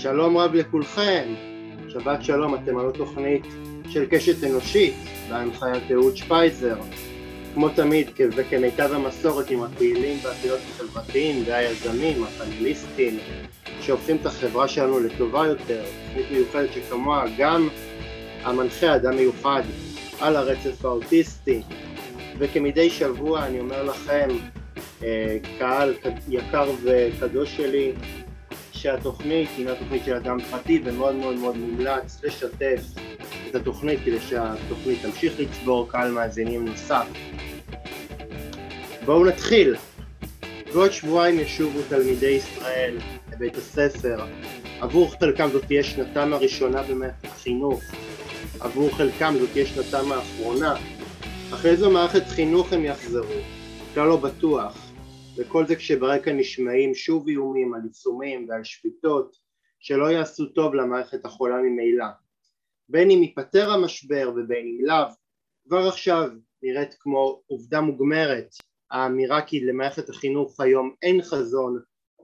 שלום רב לכולכם, שבת שלום, אתם על תוכנית של קשת אנושית בהנחיית אהוד שפייזר. כמו תמיד, וכמיטב המסורת עם הפעילים והפעילות החברתיים והיזמים, הפאנליסטים, שהופכים את החברה שלנו לטובה יותר, תוכנית מיוחדת שכמוה גם המנחה אדם מיוחד על הרצף האוטיסטי, וכמדי שבוע אני אומר לכם, אה, קהל יקר וקדוש שלי, שהתוכנית הינה תוכנית של אדם פרטי ומאוד מאוד מאוד מומלץ לשתף את התוכנית כדי שהתוכנית תמשיך לצבור קהל מאזינים נוסף. בואו נתחיל. בעוד שבועיים ישובו תלמידי ישראל לבית הספר. עבור חלקם זאת תהיה שנתם הראשונה במערכת החינוך. עבור חלקם זאת תהיה שנתם האחרונה. אחרי זו מערכת חינוך הם יחזרו. כלל לא בטוח. וכל זה כשברקע נשמעים שוב איומים על עיצומים ועל שביתות שלא יעשו טוב למערכת החולה ממילא. בין אם ייפתר המשבר ובין אם לאו, כבר עכשיו נראית כמו עובדה מוגמרת האמירה כי למערכת החינוך היום אין חזון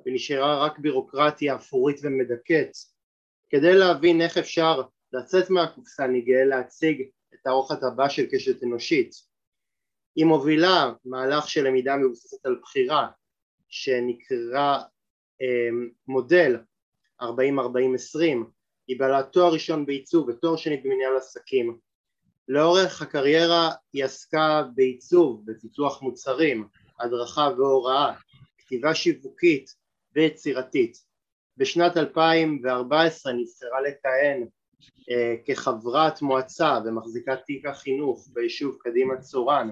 ונשארה רק בירוקרטיה אפורית ומדכאת. כדי להבין איך אפשר לצאת מהקופסה אני גאה להציג את האורחת הבא של קשת אנושית. היא מובילה מהלך של למידה מבוססת על בחירה שנקרא אה, מודל 40-40-20 היא בעלת תואר ראשון בעיצוב ותואר שני במנהל עסקים. לאורך הקריירה היא עסקה בעיצוב, בפיתוח מוצרים, הדרכה והוראה, כתיבה שיווקית ויצירתית. בשנת 2014 נבחרה לכהן אה, כחברת מועצה ומחזיקת תיק החינוך ביישוב קדימה צורן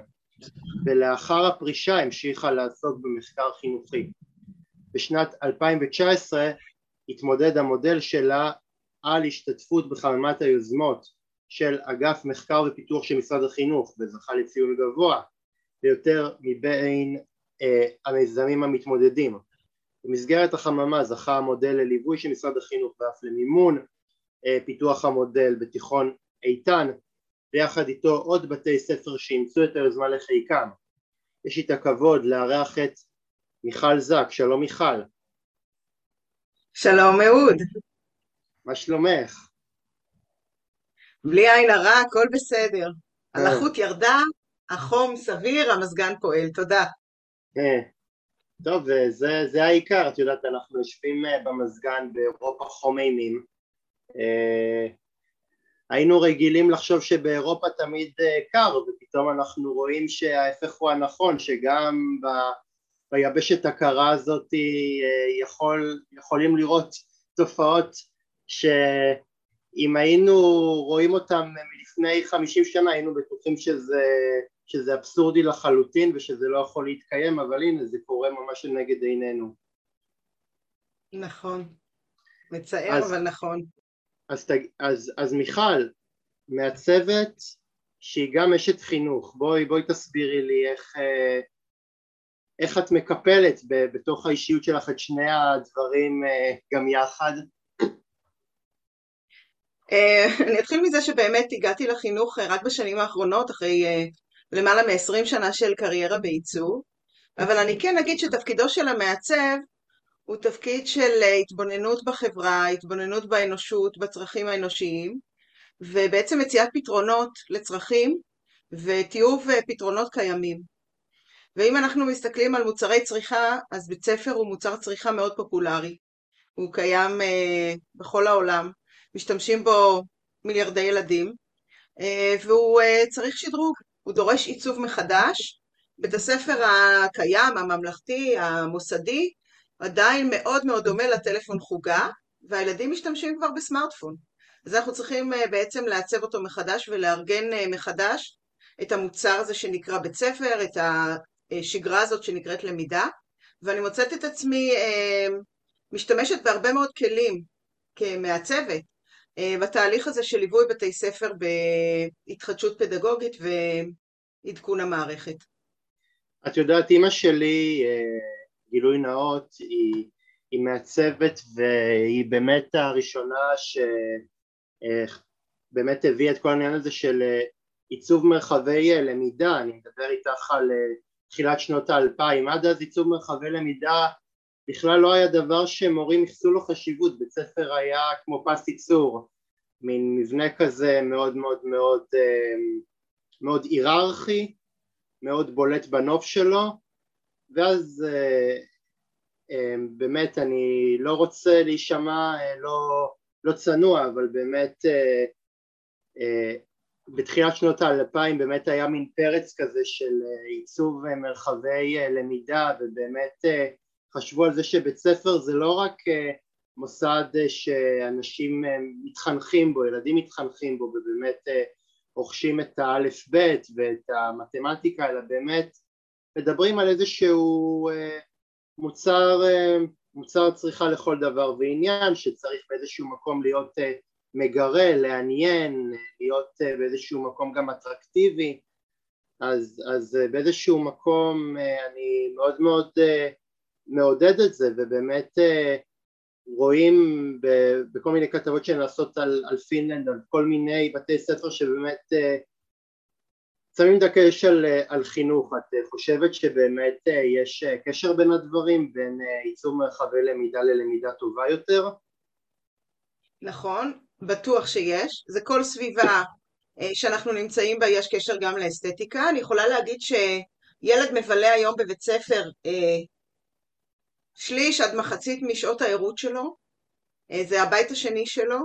ולאחר הפרישה המשיכה לעסוק במחקר חינוכי. בשנת 2019 התמודד המודל שלה על השתתפות בחממת היוזמות של אגף מחקר ופיתוח של משרד החינוך וזכה לציון גבוה ביותר מבין אה, המיזמים המתמודדים. במסגרת החממה זכה המודל לליווי של משרד החינוך ואף למימון אה, פיתוח המודל בתיכון איתן ויחד איתו עוד בתי ספר שאימצו את היוזמה לחיקם. יש לי את הכבוד לארח את מיכל זק, שלום מיכל. שלום אהוד. מה שלומך? בלי עין הרע, הכל בסדר. הלחות ירדה, החום סביר, המזגן פועל, תודה. אה, טוב, זה, זה העיקר, את יודעת, אנחנו יושבים אה, במזגן באירופה חום אימים. אה, היינו רגילים לחשוב שבאירופה תמיד קר, ופתאום אנחנו רואים שההפך הוא הנכון, שגם ב, ביבשת הקרה הזאת יכול, יכולים לראות תופעות ש... אם היינו רואים אותם מלפני חמישים שנה היינו בטוחים שזה, שזה אבסורדי לחלוטין ושזה לא יכול להתקיים אבל הנה זה קורה ממש לנגד עינינו. נכון, מצער אז, אבל נכון. אז, אז, אז מיכל, מהצוות שהיא גם אשת חינוך, בואי, בואי תסבירי לי איך, אה, איך את מקפלת בתוך האישיות שלך את שני הדברים אה, גם יחד. אה, אני אתחיל מזה שבאמת הגעתי לחינוך רק בשנים האחרונות, אחרי למעלה מ-20 שנה של קריירה בעיצוב, אבל אני כן אגיד שתפקידו של המעצב הוא תפקיד של התבוננות בחברה, התבוננות באנושות, בצרכים האנושיים, ובעצם מציאת פתרונות לצרכים וטיוב פתרונות קיימים. ואם אנחנו מסתכלים על מוצרי צריכה, אז בית ספר הוא מוצר צריכה מאוד פופולרי. הוא קיים uh, בכל העולם, משתמשים בו מיליארדי ילדים, אה, והוא אה, צריך שדרוג, הוא דורש עיצוב מחדש. בית הספר הקיים, הממלכתי, המוסדי, עדיין מאוד מאוד דומה לטלפון חוגה, והילדים משתמשים כבר בסמארטפון. אז אנחנו צריכים אה, בעצם לעצב אותו מחדש ולארגן מחדש את המוצר הזה שנקרא בית ספר, את השגרה הזאת שנקראת למידה, ואני מוצאת את עצמי משתמשת בהרבה מאוד כלים כמעצבת, אה, בתהליך הזה של ליווי בתי ספר בהתחדשות פדגוגית ועדכון המערכת. את יודעת, אימא שלי, אה, גילוי נאות, היא, היא מעצבת והיא באמת הראשונה שבאמת אה, הביאה את כל העניין הזה של עיצוב מרחבי למידה, אני מדבר איתך על תחילת שנות האלפיים, עד אז עיצוב מרחבי למידה בכלל לא היה דבר שמורים ייחסו לו חשיבות, בית ספר היה כמו פס ייצור, מין מבנה כזה מאוד מאוד מאוד אה, מאוד היררכי, מאוד בולט בנוף שלו, ואז אה, אה, באמת אני לא רוצה להישמע לא, לא צנוע, אבל באמת בתחילת שנות האלפיים באמת היה מין פרץ כזה של עיצוב מרחבי למידה ובאמת חשבו על זה שבית ספר זה לא רק מוסד שאנשים מתחנכים בו, ילדים מתחנכים בו ובאמת רוכשים את האלף בית ואת המתמטיקה אלא באמת מדברים על איזשהו מוצר, מוצר צריכה לכל דבר ועניין שצריך באיזשהו מקום להיות מגרה, לעניין, להיות באיזשהו מקום גם אטרקטיבי. אז, אז באיזשהו מקום אני מאוד מאוד מעודד את זה ובאמת רואים בכל מיני כתבות שנעשות על, על פינלנד, על כל מיני בתי ספר שבאמת שמים דגש על, על חינוך, את חושבת שבאמת יש קשר בין הדברים, בין ייצור מרחבי למידה ללמידה טובה יותר? נכון, בטוח שיש, זה כל סביבה שאנחנו נמצאים בה יש קשר גם לאסתטיקה, אני יכולה להגיד שילד מבלה היום בבית ספר שליש עד מחצית משעות הערות שלו, אה, זה הבית השני שלו.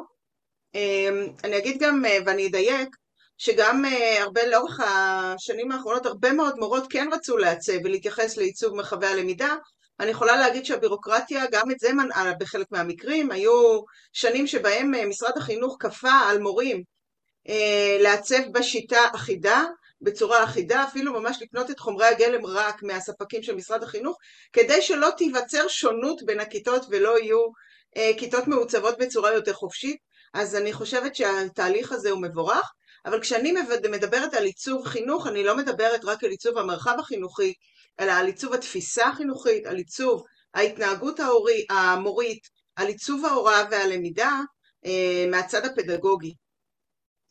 אני אגיד גם, אה, ואני אדייק, שגם אה, הרבה לאורך השנים האחרונות הרבה מאוד מורות כן רצו לעצב ולהתייחס לעיצוב מרחבי הלמידה. אני יכולה להגיד שהבירוקרטיה גם את זה מנעה בחלק מהמקרים, היו שנים שבהם משרד החינוך כפה על מורים לעצב בשיטה אחידה, בצורה אחידה, אפילו ממש לקנות את חומרי הגלם רק מהספקים של משרד החינוך, כדי שלא תיווצר שונות בין הכיתות ולא יהיו אה, כיתות מעוצבות בצורה יותר חופשית. אז אני חושבת שהתהליך הזה הוא מבורך, אבל כשאני מדברת על עיצוב חינוך, אני לא מדברת רק על עיצוב המרחב החינוכי, אלא על עיצוב התפיסה החינוכית, על עיצוב ההתנהגות ההורי, המורית, על עיצוב ההוראה והלמידה אה, מהצד הפדגוגי.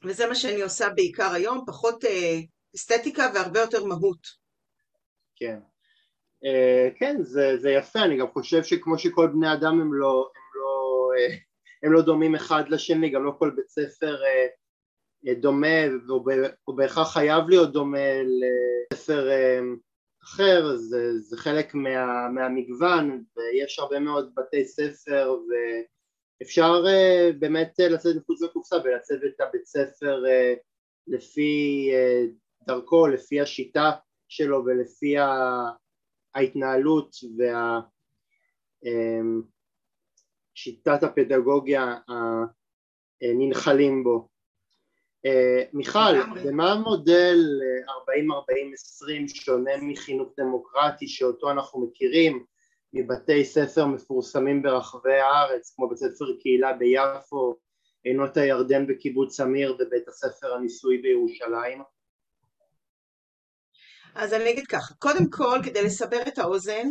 וזה מה שאני עושה בעיקר היום, פחות אה, אסתטיקה והרבה יותר מהות. כן. Uh, כן, זה, זה יפה, אני גם חושב שכמו שכל בני אדם הם לא, הם, לא, uh, הם לא דומים אחד לשני, גם לא כל בית ספר uh, דומה, הוא בהכרח חייב להיות דומה לספר uh, אחר, זה, זה חלק מה, מהמגוון, ויש הרבה מאוד בתי ספר, ואפשר uh, באמת לצאת מחוץ לקופסה ולצאת את הבית ספר לפי דרכו, לפי השיטה שלו ולפי ההתנהלות ושיטת הפדגוגיה הננחלים בו. אה, מיכל, במה המודל 40-40-20 שונה מחינוך דמוקרטי שאותו אנחנו מכירים מבתי ספר מפורסמים ברחבי הארץ כמו בית ספר קהילה ביפו, עינות הירדן בקיבוץ אמיר ובית הספר הניסוי בירושלים? אז אני אגיד ככה, קודם כל, כדי לסבר את האוזן,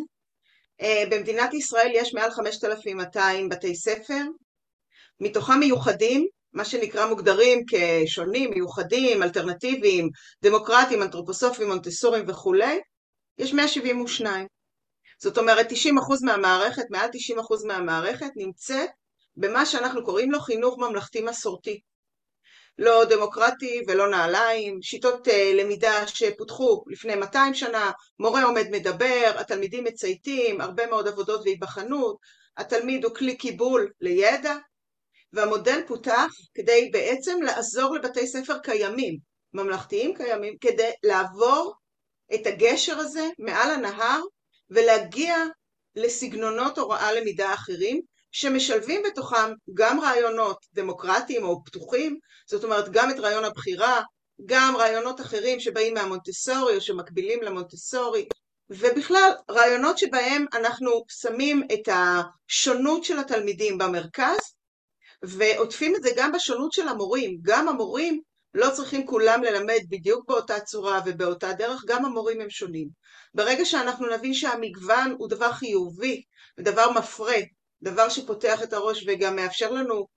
אה, במדינת ישראל יש מעל 5,200 בתי ספר, מתוכם מיוחדים, מה שנקרא מוגדרים כשונים, מיוחדים, אלטרנטיביים, דמוקרטיים, אנתרופוסופיים, מונטסורים וכולי, יש 172. זאת אומרת 90% מהמערכת, מעל 90% מהמערכת נמצאת במה שאנחנו קוראים לו חינוך ממלכתי מסורתי. לא דמוקרטי ולא נעליים, שיטות אה, למידה שפותחו לפני 200 שנה, מורה עומד מדבר, התלמידים מצייתים, הרבה מאוד עבודות והיבחנות, התלמיד הוא כלי קיבול לידע, והמודל פותח כדי בעצם לעזור לבתי ספר קיימים, ממלכתיים קיימים, כדי לעבור את הגשר הזה מעל הנהר ולהגיע לסגנונות הוראה למידה אחרים, שמשלבים בתוכם גם רעיונות דמוקרטיים או פתוחים, זאת אומרת גם את רעיון הבחירה, גם רעיונות אחרים שבאים מהמונטסורי או שמקבילים למונטסורי, ובכלל רעיונות שבהם אנחנו שמים את השונות של התלמידים במרכז, ועוטפים את זה גם בשונות של המורים. גם המורים לא צריכים כולם ללמד בדיוק באותה צורה ובאותה דרך, גם המורים הם שונים. ברגע שאנחנו נבין שהמגוון הוא דבר חיובי ודבר מפרה דבר שפותח את הראש וגם מאפשר לנו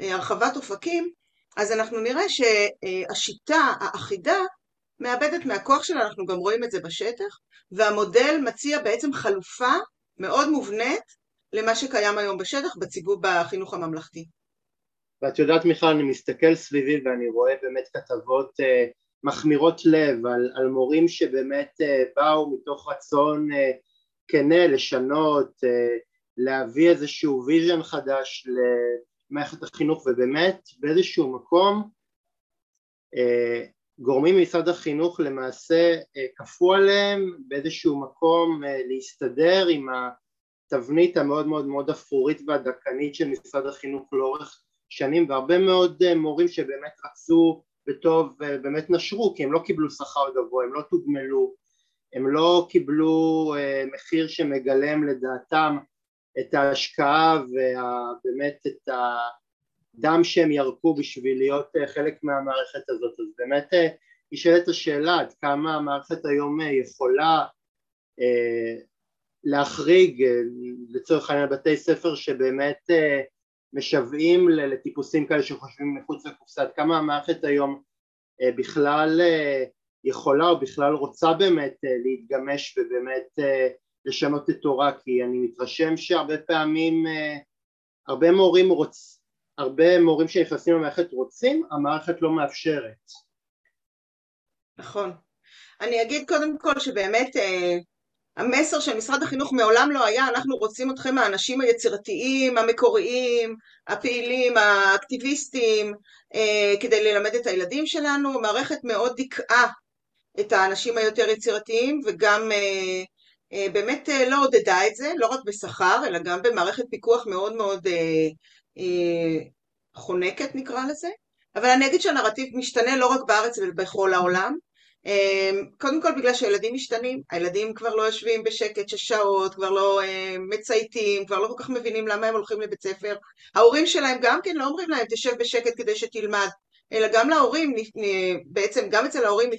אה, הרחבת אופקים, אז אנחנו נראה שהשיטה האחידה מאבדת מהכוח שלה, אנחנו גם רואים את זה בשטח, והמודל מציע בעצם חלופה מאוד מובנית למה שקיים היום בשטח בציבור בחינוך הממלכתי. ואת יודעת מיכל, אני מסתכל סביבי ואני רואה באמת כתבות אה, מחמירות לב על, על מורים שבאמת אה, באו מתוך רצון אה, כנה לשנות, אה, להביא איזשהו vision חדש למערכת החינוך ובאמת באיזשהו מקום אה, גורמים ממשרד החינוך למעשה אה, כפו עליהם באיזשהו מקום אה, להסתדר עם התבנית המאוד מאוד מאוד אפרורית והדכנית של משרד החינוך לאורך שנים והרבה מאוד מורים שבאמת רצו וטוב באמת נשרו כי הם לא קיבלו שכר גבוה, הם לא תוגמלו, הם לא קיבלו מחיר שמגלם לדעתם את ההשקעה ובאמת את הדם שהם ירקו בשביל להיות חלק מהמערכת הזאת. אז באמת נשאלת השאלה עד כמה המערכת היום יכולה להחריג לצורך העניין בתי ספר שבאמת משוועים לטיפוסים כאלה שחושבים מחוץ לקופסה, עד כמה המערכת היום בכלל יכולה או בכלל רוצה באמת להתגמש ובאמת לשנות את תורה כי אני מתרשם שהרבה פעמים הרבה מורים רוצ... הרבה מורים שנכנסים למערכת רוצים, המערכת לא מאפשרת. נכון. אני אגיד קודם כל שבאמת אה, המסר של משרד החינוך מעולם לא היה אנחנו רוצים אתכם האנשים היצירתיים, המקוריים, הפעילים, האקטיביסטים אה, כדי ללמד את הילדים שלנו, מערכת מאוד דיכאה את האנשים היותר יצירתיים וגם אה, אה, באמת לא עודדה את זה, לא רק בשכר, אלא גם במערכת פיקוח מאוד מאוד חונקת נקרא לזה. אבל אני אגיד שהנרטיב משתנה לא רק בארץ אלא בכל העולם. קודם כל בגלל שהילדים משתנים, הילדים כבר לא יושבים בשקט שש שעות, כבר לא מצייתים, כבר לא כל כך מבינים למה הם הולכים לבית ספר. ההורים שלהם גם כן לא אומרים להם תשב בשקט כדי שתלמד, אלא גם להורים, בעצם גם אצל ההורים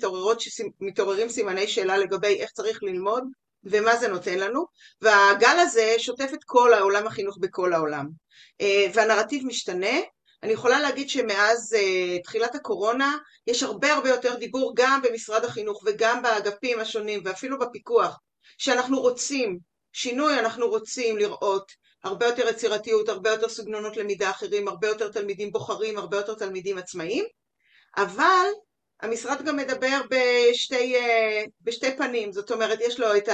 מתעוררים סימני שאלה לגבי איך צריך ללמוד, ומה זה נותן לנו, והגל הזה שוטף את כל העולם החינוך בכל העולם. אה, והנרטיב משתנה. אני יכולה להגיד שמאז uh, תחילת הקורונה יש הרבה הרבה יותר דיבור גם במשרד החינוך וגם באגפים השונים ואפילו בפיקוח שאנחנו רוצים שינוי, אנחנו רוצים לראות הרבה יותר יצירתיות, הרבה יותר סגנונות למידה אחרים, הרבה יותר תלמידים בוחרים, הרבה יותר תלמידים עצמאיים, אבל המשרד גם מדבר בשתי, אה, בשתי פנים, זאת אומרת יש לו את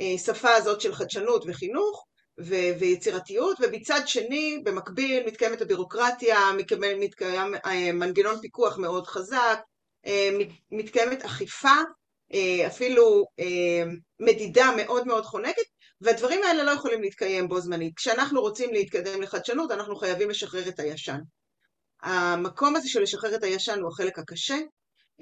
השפה הזאת של חדשנות וחינוך ויצירתיות, ובצד שני במקביל מתקיימת הבירוקרטיה, מתקיים, אה, מנגנון פיקוח מאוד חזק, אה, מתקיימת אכיפה, אפילו מדידה מאוד מאוד חונקת, והדברים האלה לא יכולים להתקיים בו זמנית. כשאנחנו רוצים להתקדם לחדשנות אנחנו חייבים לשחרר את הישן. המקום הזה של לשחרר את הישן הוא החלק הקשה,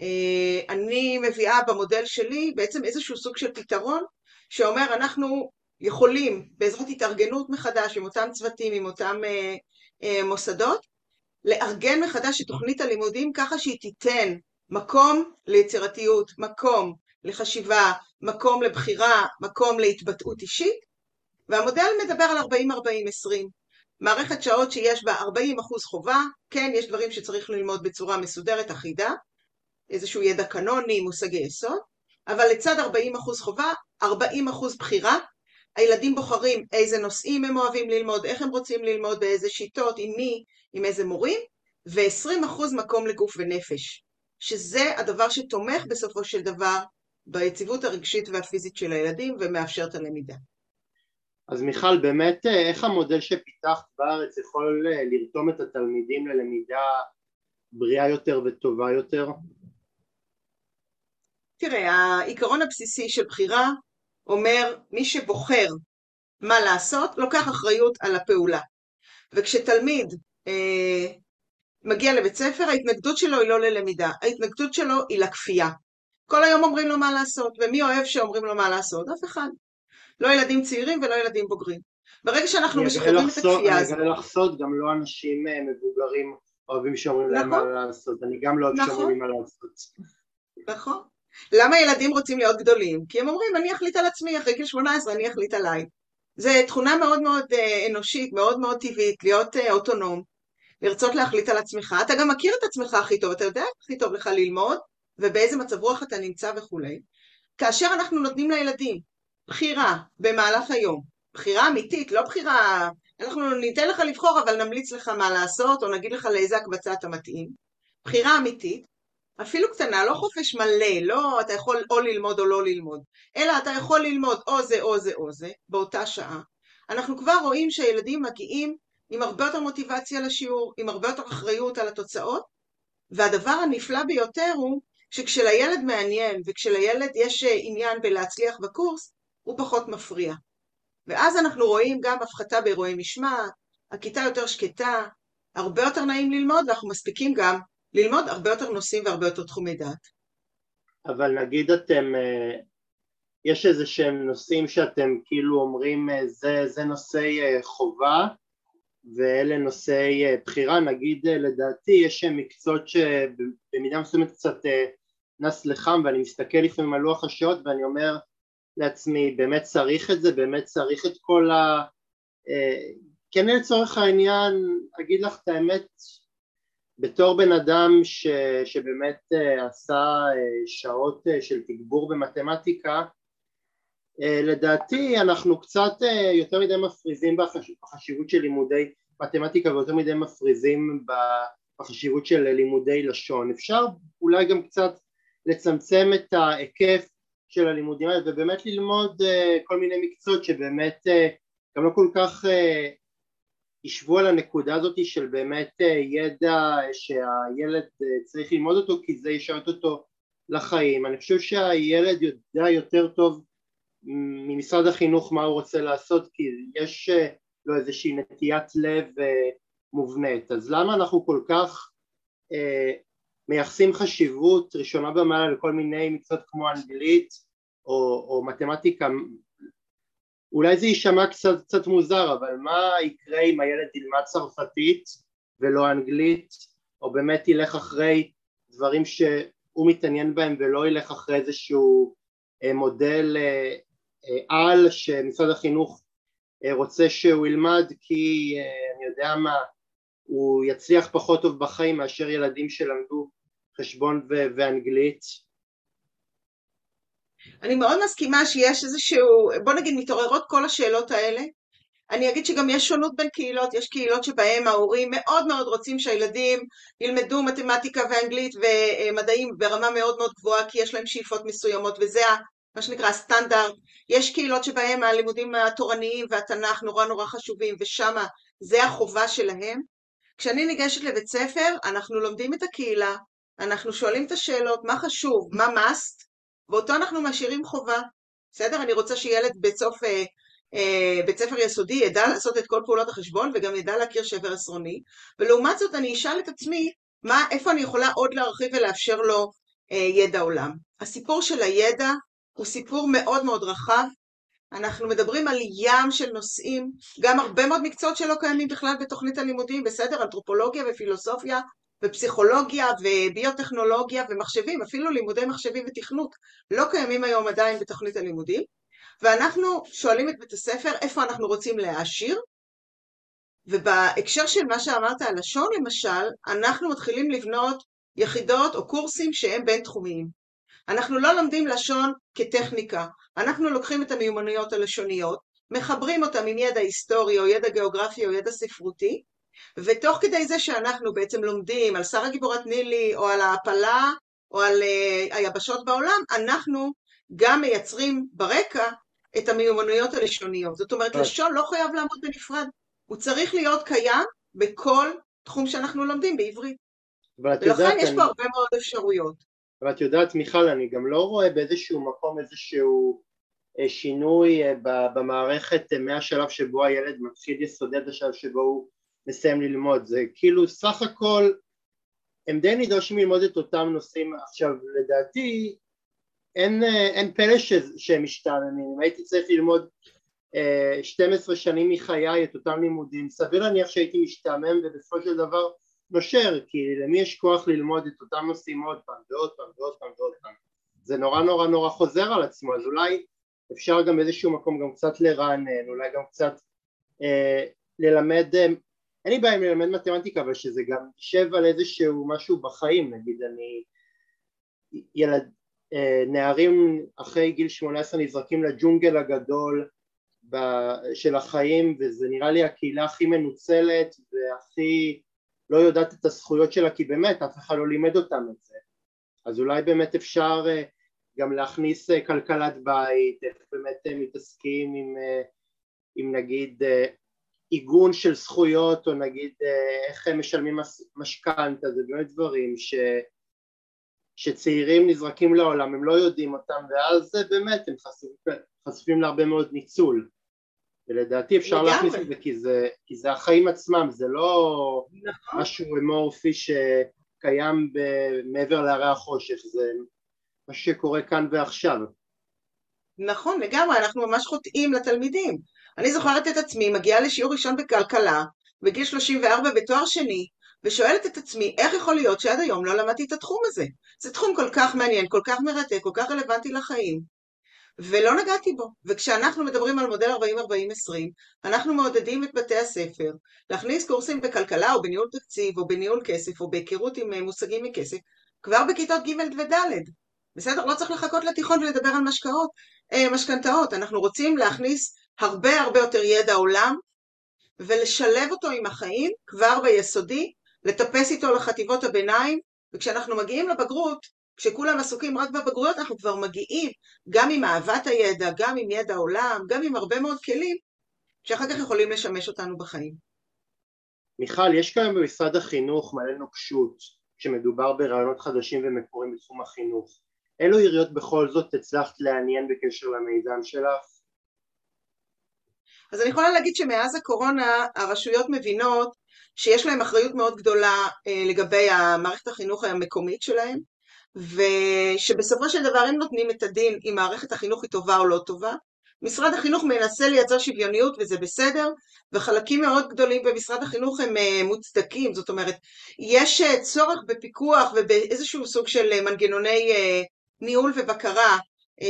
אה, אני מביאה במודל שלי בעצם איזשהו סוג של פתרון שאומר אנחנו יכולים בעזרת התארגנות מחדש עם אותם צוותים, עם אותם אה, אה, מוסדות, לארגן מחדש את תוכנית הלימודים ככה שהיא תיתן מקום ליצירתיות, מקום לחשיבה, מקום לבחירה, מקום להתבטאות אישית, והמודל מדבר על 40-40-20. מערכת שעות שיש בה 40 אחוז חובה, כן, יש דברים שצריך ללמוד בצורה מסודרת, אחידה, איזשהו ידע קנוני, מושגי יסוד, אבל לצד 40% חובה, 40% בחירה, הילדים בוחרים איזה נושאים הם אוהבים ללמוד, איך הם רוצים ללמוד, באיזה שיטות, עם מי, עם איזה מורים, ו-20% מקום לגוף ונפש, שזה הדבר שתומך בסופו של דבר ביציבות הרגשית והפיזית של הילדים ומאפשר את הלמידה. אז מיכל, באמת איך המודל שפיתחת בארץ יכול אה, לרתום את התלמידים ללמידה בריאה יותר וטובה יותר? תראה, העיקרון הבסיסי של בחירה אומר מי שבוחר מה לעשות, לוקח אחריות על הפעולה. וכשתלמיד אה, מגיע לבית ספר, ההתנגדות שלו היא לא ללמידה, ההתנגדות שלו היא לכפייה. כל היום אומרים לו מה לעשות, ומי אוהב שאומרים לו מה לעשות? אף אחד. לא ילדים צעירים ולא ילדים בוגרים. ברגע שאנחנו משחררים את הכפייה הזאת... אני אגלה לך סוד, גם לא אנשים אה, מבוגרים אוהבים שאומרים להם מה נכון. לעשות, אני גם לא אוהב נכון. שאומרים מה לעשות. נכון. למה ילדים רוצים להיות גדולים? כי הם אומרים, אני אחליט על עצמי, אחרי גיל 18 אני אחליט עליי. זו תכונה מאוד מאוד אה, אנושית, מאוד מאוד טבעית, להיות אה, אוטונום, לרצות להחליט על עצמך. אתה גם מכיר את עצמך הכי טוב, אתה יודע הכי טוב לך ללמוד, ובאיזה מצב רוח אתה נמצא וכולי. כאשר אנחנו נותנים לילדים בחירה במהלך היום, בחירה אמיתית, לא בחירה, אנחנו ניתן לך לבחור אבל נמליץ לך מה לעשות או נגיד לך לאיזה הקבצה אתה מתאים. בחירה אמיתית, אפילו קטנה, לא חופש מלא, לא אתה יכול או ללמוד או לא ללמוד, אלא אתה יכול ללמוד או זה או זה או זה באותה שעה. אנחנו כבר רואים שהילדים מגיעים עם הרבה יותר מוטיבציה לשיעור, עם הרבה יותר אחריות על התוצאות, והדבר הנפלא ביותר הוא שכשלילד מעניין וכשלילד יש עניין בלהצליח בקורס, הוא פחות מפריע. ואז אנחנו רואים גם הפחתה באירועי משמעת, הכיתה יותר שקטה, הרבה יותר נעים ללמוד, ואנחנו מספיקים גם ללמוד הרבה יותר נושאים והרבה יותר תחומי דעת. אבל נגיד אתם, אה, יש איזה שהם נושאים שאתם כאילו אומרים אה, זה, זה נושאי אה, חובה ואלה נושאי בחירה, נגיד לדעתי יש מקצועות שבמידה מסוימת קצת נס לחם ואני מסתכל לפעמים על לוח השעות ואני אומר לעצמי באמת צריך את זה, באמת צריך את כל ה... כן לצורך העניין, אגיד לך את האמת, בתור בן אדם ש, שבאמת uh, עשה uh, שעות uh, של תגבור במתמטיקה, לדעתי אנחנו קצת יותר מדי מפריזים בחש, בחשיבות של לימודי מתמטיקה ויותר מדי מפריזים בחשיבות של לימודי לשון. אפשר אולי גם קצת לצמצם את ההיקף של הלימודים האלה ובאמת ללמוד כל מיני מקצועות שבאמת גם לא כל כך ישבו על הנקודה הזאת של באמת אה, ידע שהילד אה, צריך ללמוד אותו כי זה ישרת אותו לחיים. אני חושב שהילד יודע יותר טוב ממשרד החינוך מה הוא רוצה לעשות כי יש אה, לו איזושהי נטיית לב מובנית. אז למה אנחנו כל כך מייחסים חשיבות ראשונה במעלה לכל מיני מקצועות כמו אנגלית או, או מתמטיקה אולי זה יישמע קצת, קצת מוזר, אבל מה יקרה אם הילד ילמד צרפתית ולא אנגלית, או באמת ילך אחרי דברים שהוא מתעניין בהם ולא ילך אחרי איזשהו אה, מודל אה, אה, על שמשרד החינוך רוצה שהוא ילמד כי אני יודע מה, הוא יצליח פחות טוב בחיים מאשר ילדים שלמדו חשבון ואנגלית אני מאוד מסכימה שיש איזשהו, בוא נגיד מתעוררות כל השאלות האלה. אני אגיד שגם יש שונות בין קהילות, יש קהילות שבהם ההורים מאוד מאוד רוצים שהילדים ילמדו מתמטיקה ואנגלית ומדעים ברמה מאוד מאוד גבוהה כי יש להם שאיפות מסוימות וזה מה שנקרא הסטנדרט. יש קהילות שבהם הלימודים התורניים והתנ"ך נורא נורא חשובים ושמה זה החובה שלהם. כשאני ניגשת לבית ספר אנחנו לומדים את הקהילה, אנחנו שואלים את השאלות מה חשוב, מה must ואותו אנחנו משאירים חובה. בסדר? אני רוצה שילד בסוף אה, אה, בית ספר יסודי ידע לעשות את כל פעולות החשבון וגם ידע להכיר שבר עשרוני, ולעומת זאת אני אשאל את עצמי מה, איפה אני יכולה עוד להרחיב ולאפשר לו אה, ידע עולם. הסיפור של הידע הוא סיפור מאוד מאוד רחב, אנחנו מדברים על ים של נושאים, גם הרבה מאוד מקצועות שלא קיימים בכלל בתוכנית הלימודים, בסדר? אנתרופולוגיה ופילוסופיה ופסיכולוגיה וביוטכנולוגיה ומחשבים, אפילו לימודי מחשבים ותכנות, לא קיימים היום עדיין בתוכנית הלימודים, ואנחנו שואלים את בית הספר איפה אנחנו רוצים להעשיר, ובהקשר של מה שאמרת על לשון למשל, אנחנו מתחילים לבנות יחידות או קורסים שהם בינתחומיים. אנחנו לא לומדים לשון כטכניקה, אנחנו לוקחים את המיומנויות הלשוניות, מחברים אותם עם ידע היסטורי או ידע גיאוגרפי או ידע ספרותי, ותוך כדי זה שאנחנו בעצם לומדים על שרה גיבורת נילי או על ההעפלה או על uh, היבשות בעולם, אנחנו גם מייצרים ברקע את המיומנויות הלשוניות. זאת אומרת, לשון לא חייב לעמוד בנפרד, הוא צריך להיות קיים בכל תחום שאנחנו לומדים בעברית. ולכן יש פה אני... הרבה מאוד אפשרויות. אבל את יודעת, מיכל, אני גם לא רואה באיזשהו מקום איזשהו אה, שינוי אה, במערכת מהשלב שבו הילד מתחיל יסודי עד השלב שבו הוא מסיים ללמוד, זה כאילו סך הכל הם די נדרשים ללמוד את אותם נושאים, עכשיו לדעתי אין, אין פלא ש, שהם משתעממים, אם הייתי צריך ללמוד אה, 12 שנים מחיי את אותם לימודים, סביר להניח שהייתי משתעמם ובסופו של דבר נושר, כי למי יש כוח ללמוד את אותם נושאים עוד פעם ועוד פעם ועוד פעם ועוד פעם, זה נורא נורא נורא חוזר על עצמו, אז אולי אפשר גם באיזשהו מקום גם קצת לרענן, אולי גם קצת אה, ללמד אה, אין לי בעיה עם ללמד מתמטיקה אבל שזה גם יישב על איזשהו משהו בחיים נגיד אני ילד אה, נערים אחרי גיל 18 נזרקים לג'ונגל הגדול של החיים וזה נראה לי הקהילה הכי מנוצלת והכי לא יודעת את הזכויות שלה כי באמת אף אחד לא לימד אותם את זה. אז אולי באמת אפשר אה, גם להכניס אה, כלכלת בית, איך באמת מתעסקים עם, עם נגיד עיגון של זכויות או נגיד איך הם משלמים משכנתה זה באמת דברים ש, שצעירים נזרקים לעולם הם לא יודעים אותם ואז באמת הם חשופים, חשופים להרבה מאוד ניצול. ולדעתי אפשר להכניס את זה כי, זה כי זה החיים עצמם זה לא נכון. משהו אמורפי שקיים מעבר להרי החושך זה מה שקורה כאן ועכשיו. נכון לגמרי אנחנו ממש חוטאים לתלמידים אני זוכרת את עצמי מגיעה לשיעור ראשון בכלכלה בגיל 34 בתואר שני ושואלת את עצמי, איך יכול להיות שעד היום לא למדתי את התחום הזה? זה תחום כל כך מעניין, כל כך מרתק, כל כך רלוונטי לחיים, ולא נגעתי בו. וכשאנחנו מדברים על מודל 40-40-20, אנחנו מעודדים את בתי הספר להכניס קורסים בכלכלה או בניהול תקציב או בניהול כסף או בהיכרות עם אה, מושגים מכסף כבר בכיתות ג' וד'. בסדר? לא צריך לחכות לתיכון ולדבר על משקאות, אה, משכנתאות. אנחנו רוצים להכניס הרבה הרבה יותר ידע עולם ולשלב אותו עם החיים כבר ביסודי לטפס איתו לחטיבות הביניים, וכשאנחנו מגיעים לבגרות, כשכולם עסוקים רק בבגרויות, אנחנו כבר מגיעים גם עם אהבת הידע, גם עם ידע עולם, גם עם הרבה מאוד כלים, שאחר כך יכולים לשמש אותנו בחיים. מיכל, יש כאן במשרד החינוך מלא נוקשות כשמדובר ברעיונות חדשים ומקורים בתחום החינוך. אילו עיריות בכל זאת הצלחת לעניין בקשר למיזם שלך? אז אני יכולה להגיד שמאז הקורונה הרשויות מבינות שיש להם אחריות מאוד גדולה אה, לגבי המערכת החינוך המקומית שלהם, ושבסופו של דבר הם נותנים את הדין אם מערכת החינוך היא טובה או לא טובה. משרד החינוך מנסה לייצר שוויוניות וזה בסדר, וחלקים מאוד גדולים במשרד החינוך הם אה, מוצדקים, זאת אומרת, יש אה, צורך בפיקוח ובאיזשהו סוג של מנגנוני ניהול ובקרה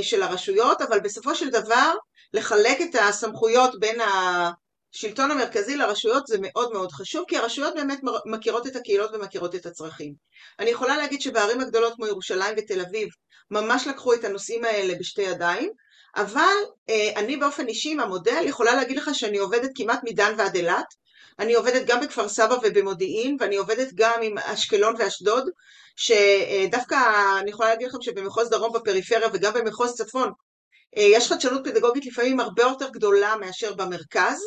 של הרשויות, אבל בסופו של דבר לחלק את הסמכויות בין השלטון המרכזי לרשויות זה מאוד מאוד חשוב, כי הרשויות באמת מכירות את הקהילות ומכירות את הצרכים. אני יכולה להגיד שבערים הגדולות כמו ירושלים ותל אביב ממש לקחו את הנושאים האלה בשתי ידיים, אבל אה, אני באופן אישי עם המודל יכולה להגיד לך שאני עובדת כמעט מדן ועד אילת, אני עובדת גם בכפר סבא ובמודיעין, ואני עובדת גם עם אשקלון ואשדוד, שדווקא אני יכולה להגיד לכם שבמחוז דרום בפריפריה וגם במחוז צפון יש חדשנות פדגוגית לפעמים הרבה יותר גדולה מאשר במרכז,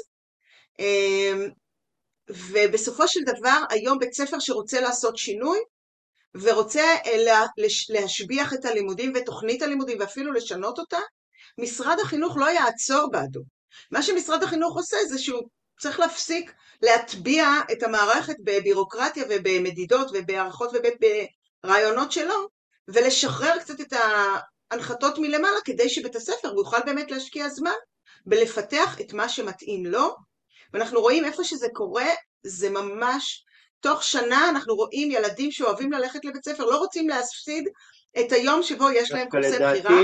אמ, ובסופו של דבר היום בית ספר שרוצה לעשות שינוי ורוצה אה, להשביח את הלימודים ותוכנית הלימודים ואפילו לשנות אותה, משרד החינוך לא יעצור בעדו. מה שמשרד החינוך עושה זה שהוא צריך להפסיק להטביע את המערכת בבירוקרטיה ובמדידות ובהערכות וברעיונות שלו ולשחרר קצת את ההנחתות מלמעלה כדי שבית הספר יוכל באמת להשקיע זמן בלפתח את מה שמתאים לו ואנחנו רואים איפה שזה קורה, זה ממש, תוך שנה אנחנו רואים ילדים שאוהבים ללכת לבית ספר, לא רוצים להפסיד את היום שבו יש להם קורסי בחירה.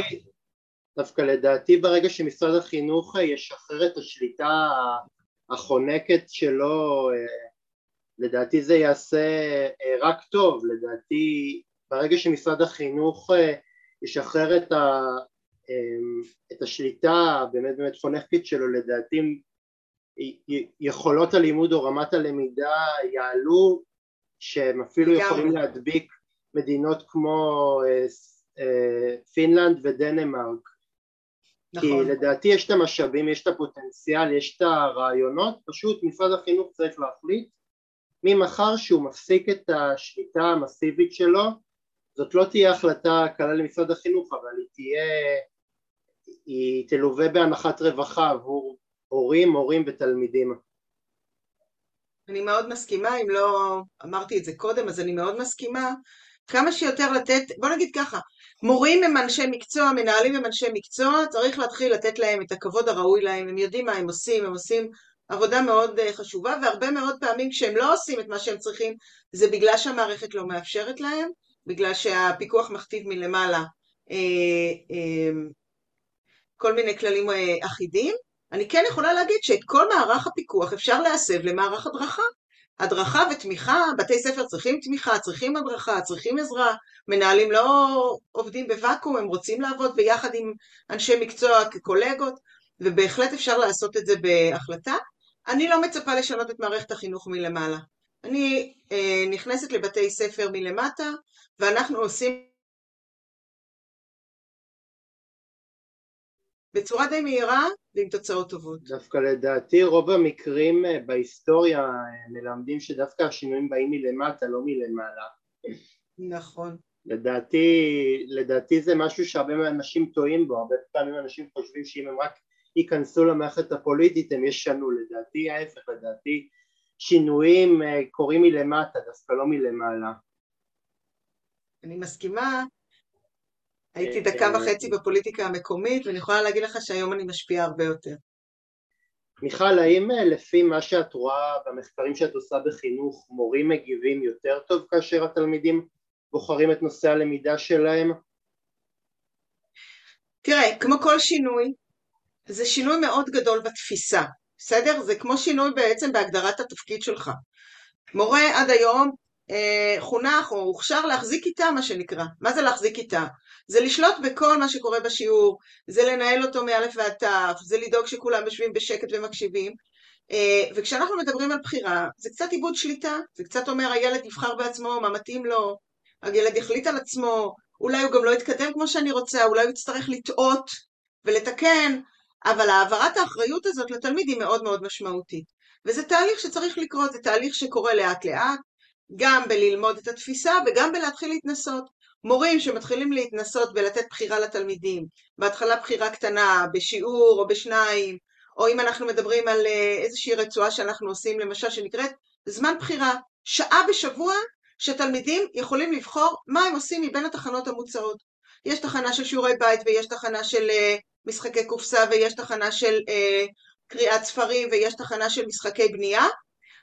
דווקא לדעתי ברגע שמשרד החינוך ישחרר את השליטה החונקת שלו, לדעתי זה יעשה אה, רק טוב, לדעתי ברגע שמשרד החינוך אה, ישחרר את, ה, אה, את השליטה באמת באמת חונקת שלו, לדעתי יכולות הלימוד או רמת הלמידה יעלו שהם אפילו. יכולים להדביק מדינות כמו אה, אה, פינלנד ודנמרק נכון. כי לדעתי יש את המשאבים, יש את הפוטנציאל, יש את הרעיונות, פשוט משרד החינוך צריך להחליט ממחר שהוא מפסיק את השליטה המסיבית שלו זאת לא תהיה החלטה קלה למשרד החינוך אבל היא תהיה, היא תלווה בהנחת רווחה עבור הורים, מורים ותלמידים. אני מאוד מסכימה, אם לא אמרתי את זה קודם, אז אני מאוד מסכימה. כמה שיותר לתת, בוא נגיד ככה, מורים הם אנשי מקצוע, מנהלים הם אנשי מקצוע, צריך להתחיל לתת להם את הכבוד הראוי להם, הם יודעים מה הם עושים, הם עושים עבודה מאוד אה, חשובה, והרבה מאוד פעמים כשהם לא עושים את מה שהם צריכים, זה בגלל שהמערכת לא מאפשרת להם, בגלל שהפיקוח מכתיב מלמעלה אה, אה, כל מיני כללים אה, אחידים, אני כן יכולה להגיד שאת כל מערך הפיקוח אפשר להסב למערך הדרכה. הדרכה ותמיכה, בתי ספר צריכים תמיכה, צריכים הדרכה, צריכים עזרה, מנהלים לא עובדים בוואקום, הם רוצים לעבוד ביחד עם אנשי מקצוע כקולגות, ובהחלט אפשר לעשות את זה בהחלטה. אני לא מצפה לשנות את מערכת החינוך מלמעלה. אני אה, נכנסת לבתי ספר מלמטה, ואנחנו עושים בצורה די מהירה ועם תוצאות טובות. דווקא לדעתי רוב המקרים אה, בהיסטוריה אה, מלמדים שדווקא השינויים באים מלמטה, לא מלמעלה. נכון. לדעתי, לדעתי זה משהו שהרבה אנשים טועים בו, הרבה פעמים אנשים חושבים שאם הם רק ייכנסו למערכת הפוליטית הם ישנו, לדעתי ההפך, לדעתי שינויים אה, קורים מלמטה, דווקא לא מלמעלה. אני מסכימה, הייתי דקה וחצי בפוליטיקה המקומית, ואני יכולה להגיד לך שהיום אני משפיעה הרבה יותר. מיכל, האם אה, לפי מה שאת רואה במחקרים שאת עושה בחינוך, מורים מגיבים יותר טוב כאשר התלמידים בוחרים את נושא הלמידה שלהם? תראה, כמו כל שינוי, זה שינוי מאוד גדול בתפיסה, בסדר? זה כמו שינוי בעצם בהגדרת התפקיד שלך. מורה עד היום אה, חונך או הוכשר להחזיק כיתה, מה שנקרא. מה זה להחזיק כיתה? זה לשלוט בכל מה שקורה בשיעור, זה לנהל אותו מאלף ועד תף, זה לדאוג שכולם יושבים בשקט ומקשיבים. אה, וכשאנחנו מדברים על בחירה, זה קצת איבוד שליטה, זה קצת אומר הילד יבחר בעצמו מה מתאים לו, הילד יחליט על עצמו, אולי הוא גם לא יתקדם כמו שאני רוצה, אולי הוא יצטרך לטעות ולתקן, אבל העברת האחריות הזאת לתלמיד היא מאוד מאוד משמעותית. וזה תהליך שצריך לקרות, זה תהליך שקורה לאט לאט, גם בללמוד את התפיסה וגם בלהתחיל להתנסות. מורים שמתחילים להתנסות ולתת בחירה לתלמידים, בהתחלה בחירה קטנה, בשיעור או בשניים, או אם אנחנו מדברים על אה, איזושהי רצועה שאנחנו עושים, למשל שנקראת זמן בחירה, שעה בשבוע שתלמידים יכולים לבחור מה הם עושים מבין התחנות המוצעות. יש תחנה של שיעורי בית ויש תחנה של uh, משחקי קופסה ויש תחנה של uh, קריאת ספרים ויש תחנה של משחקי בנייה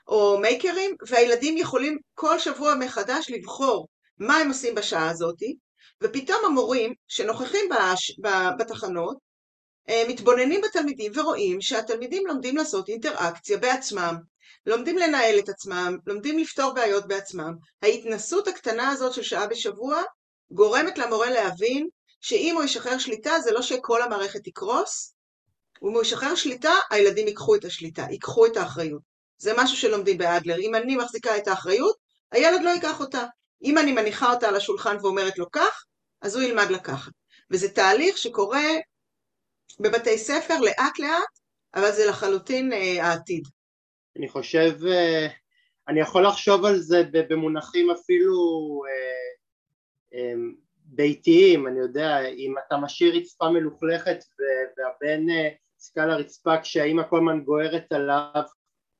או מייקרים, והילדים יכולים כל שבוע מחדש לבחור מה הם עושים בשעה הזאת, ופתאום המורים שנוכחים בש... בתחנות uh, מתבוננים בתלמידים ורואים שהתלמידים לומדים לעשות אינטראקציה בעצמם, לומדים לנהל את עצמם, לומדים לפתור בעיות בעצמם. ההתנסות הקטנה הזאת של שעה בשבוע גורמת למורה להבין שאם הוא ישחרר שליטה זה לא שכל המערכת תקרוס, אם הוא ישחרר שליטה, הילדים ייקחו את השליטה, ייקחו את האחריות. זה משהו שלומדים באדלר. אם אני מחזיקה את האחריות, הילד לא ייקח אותה. אם אני מניחה אותה על השולחן ואומרת לו כך, אז הוא ילמד לקחת. וזה תהליך שקורה בבתי ספר לאט לאט, אבל זה לחלוטין אה, העתיד. אני חושב, אה, אני יכול לחשוב על זה במונחים אפילו אה, אה, ביתיים, אני יודע, אם אתה משאיר רצפה מלוכלכת והבן נסקל לרצפה כשהאימא כל הזמן גוערת עליו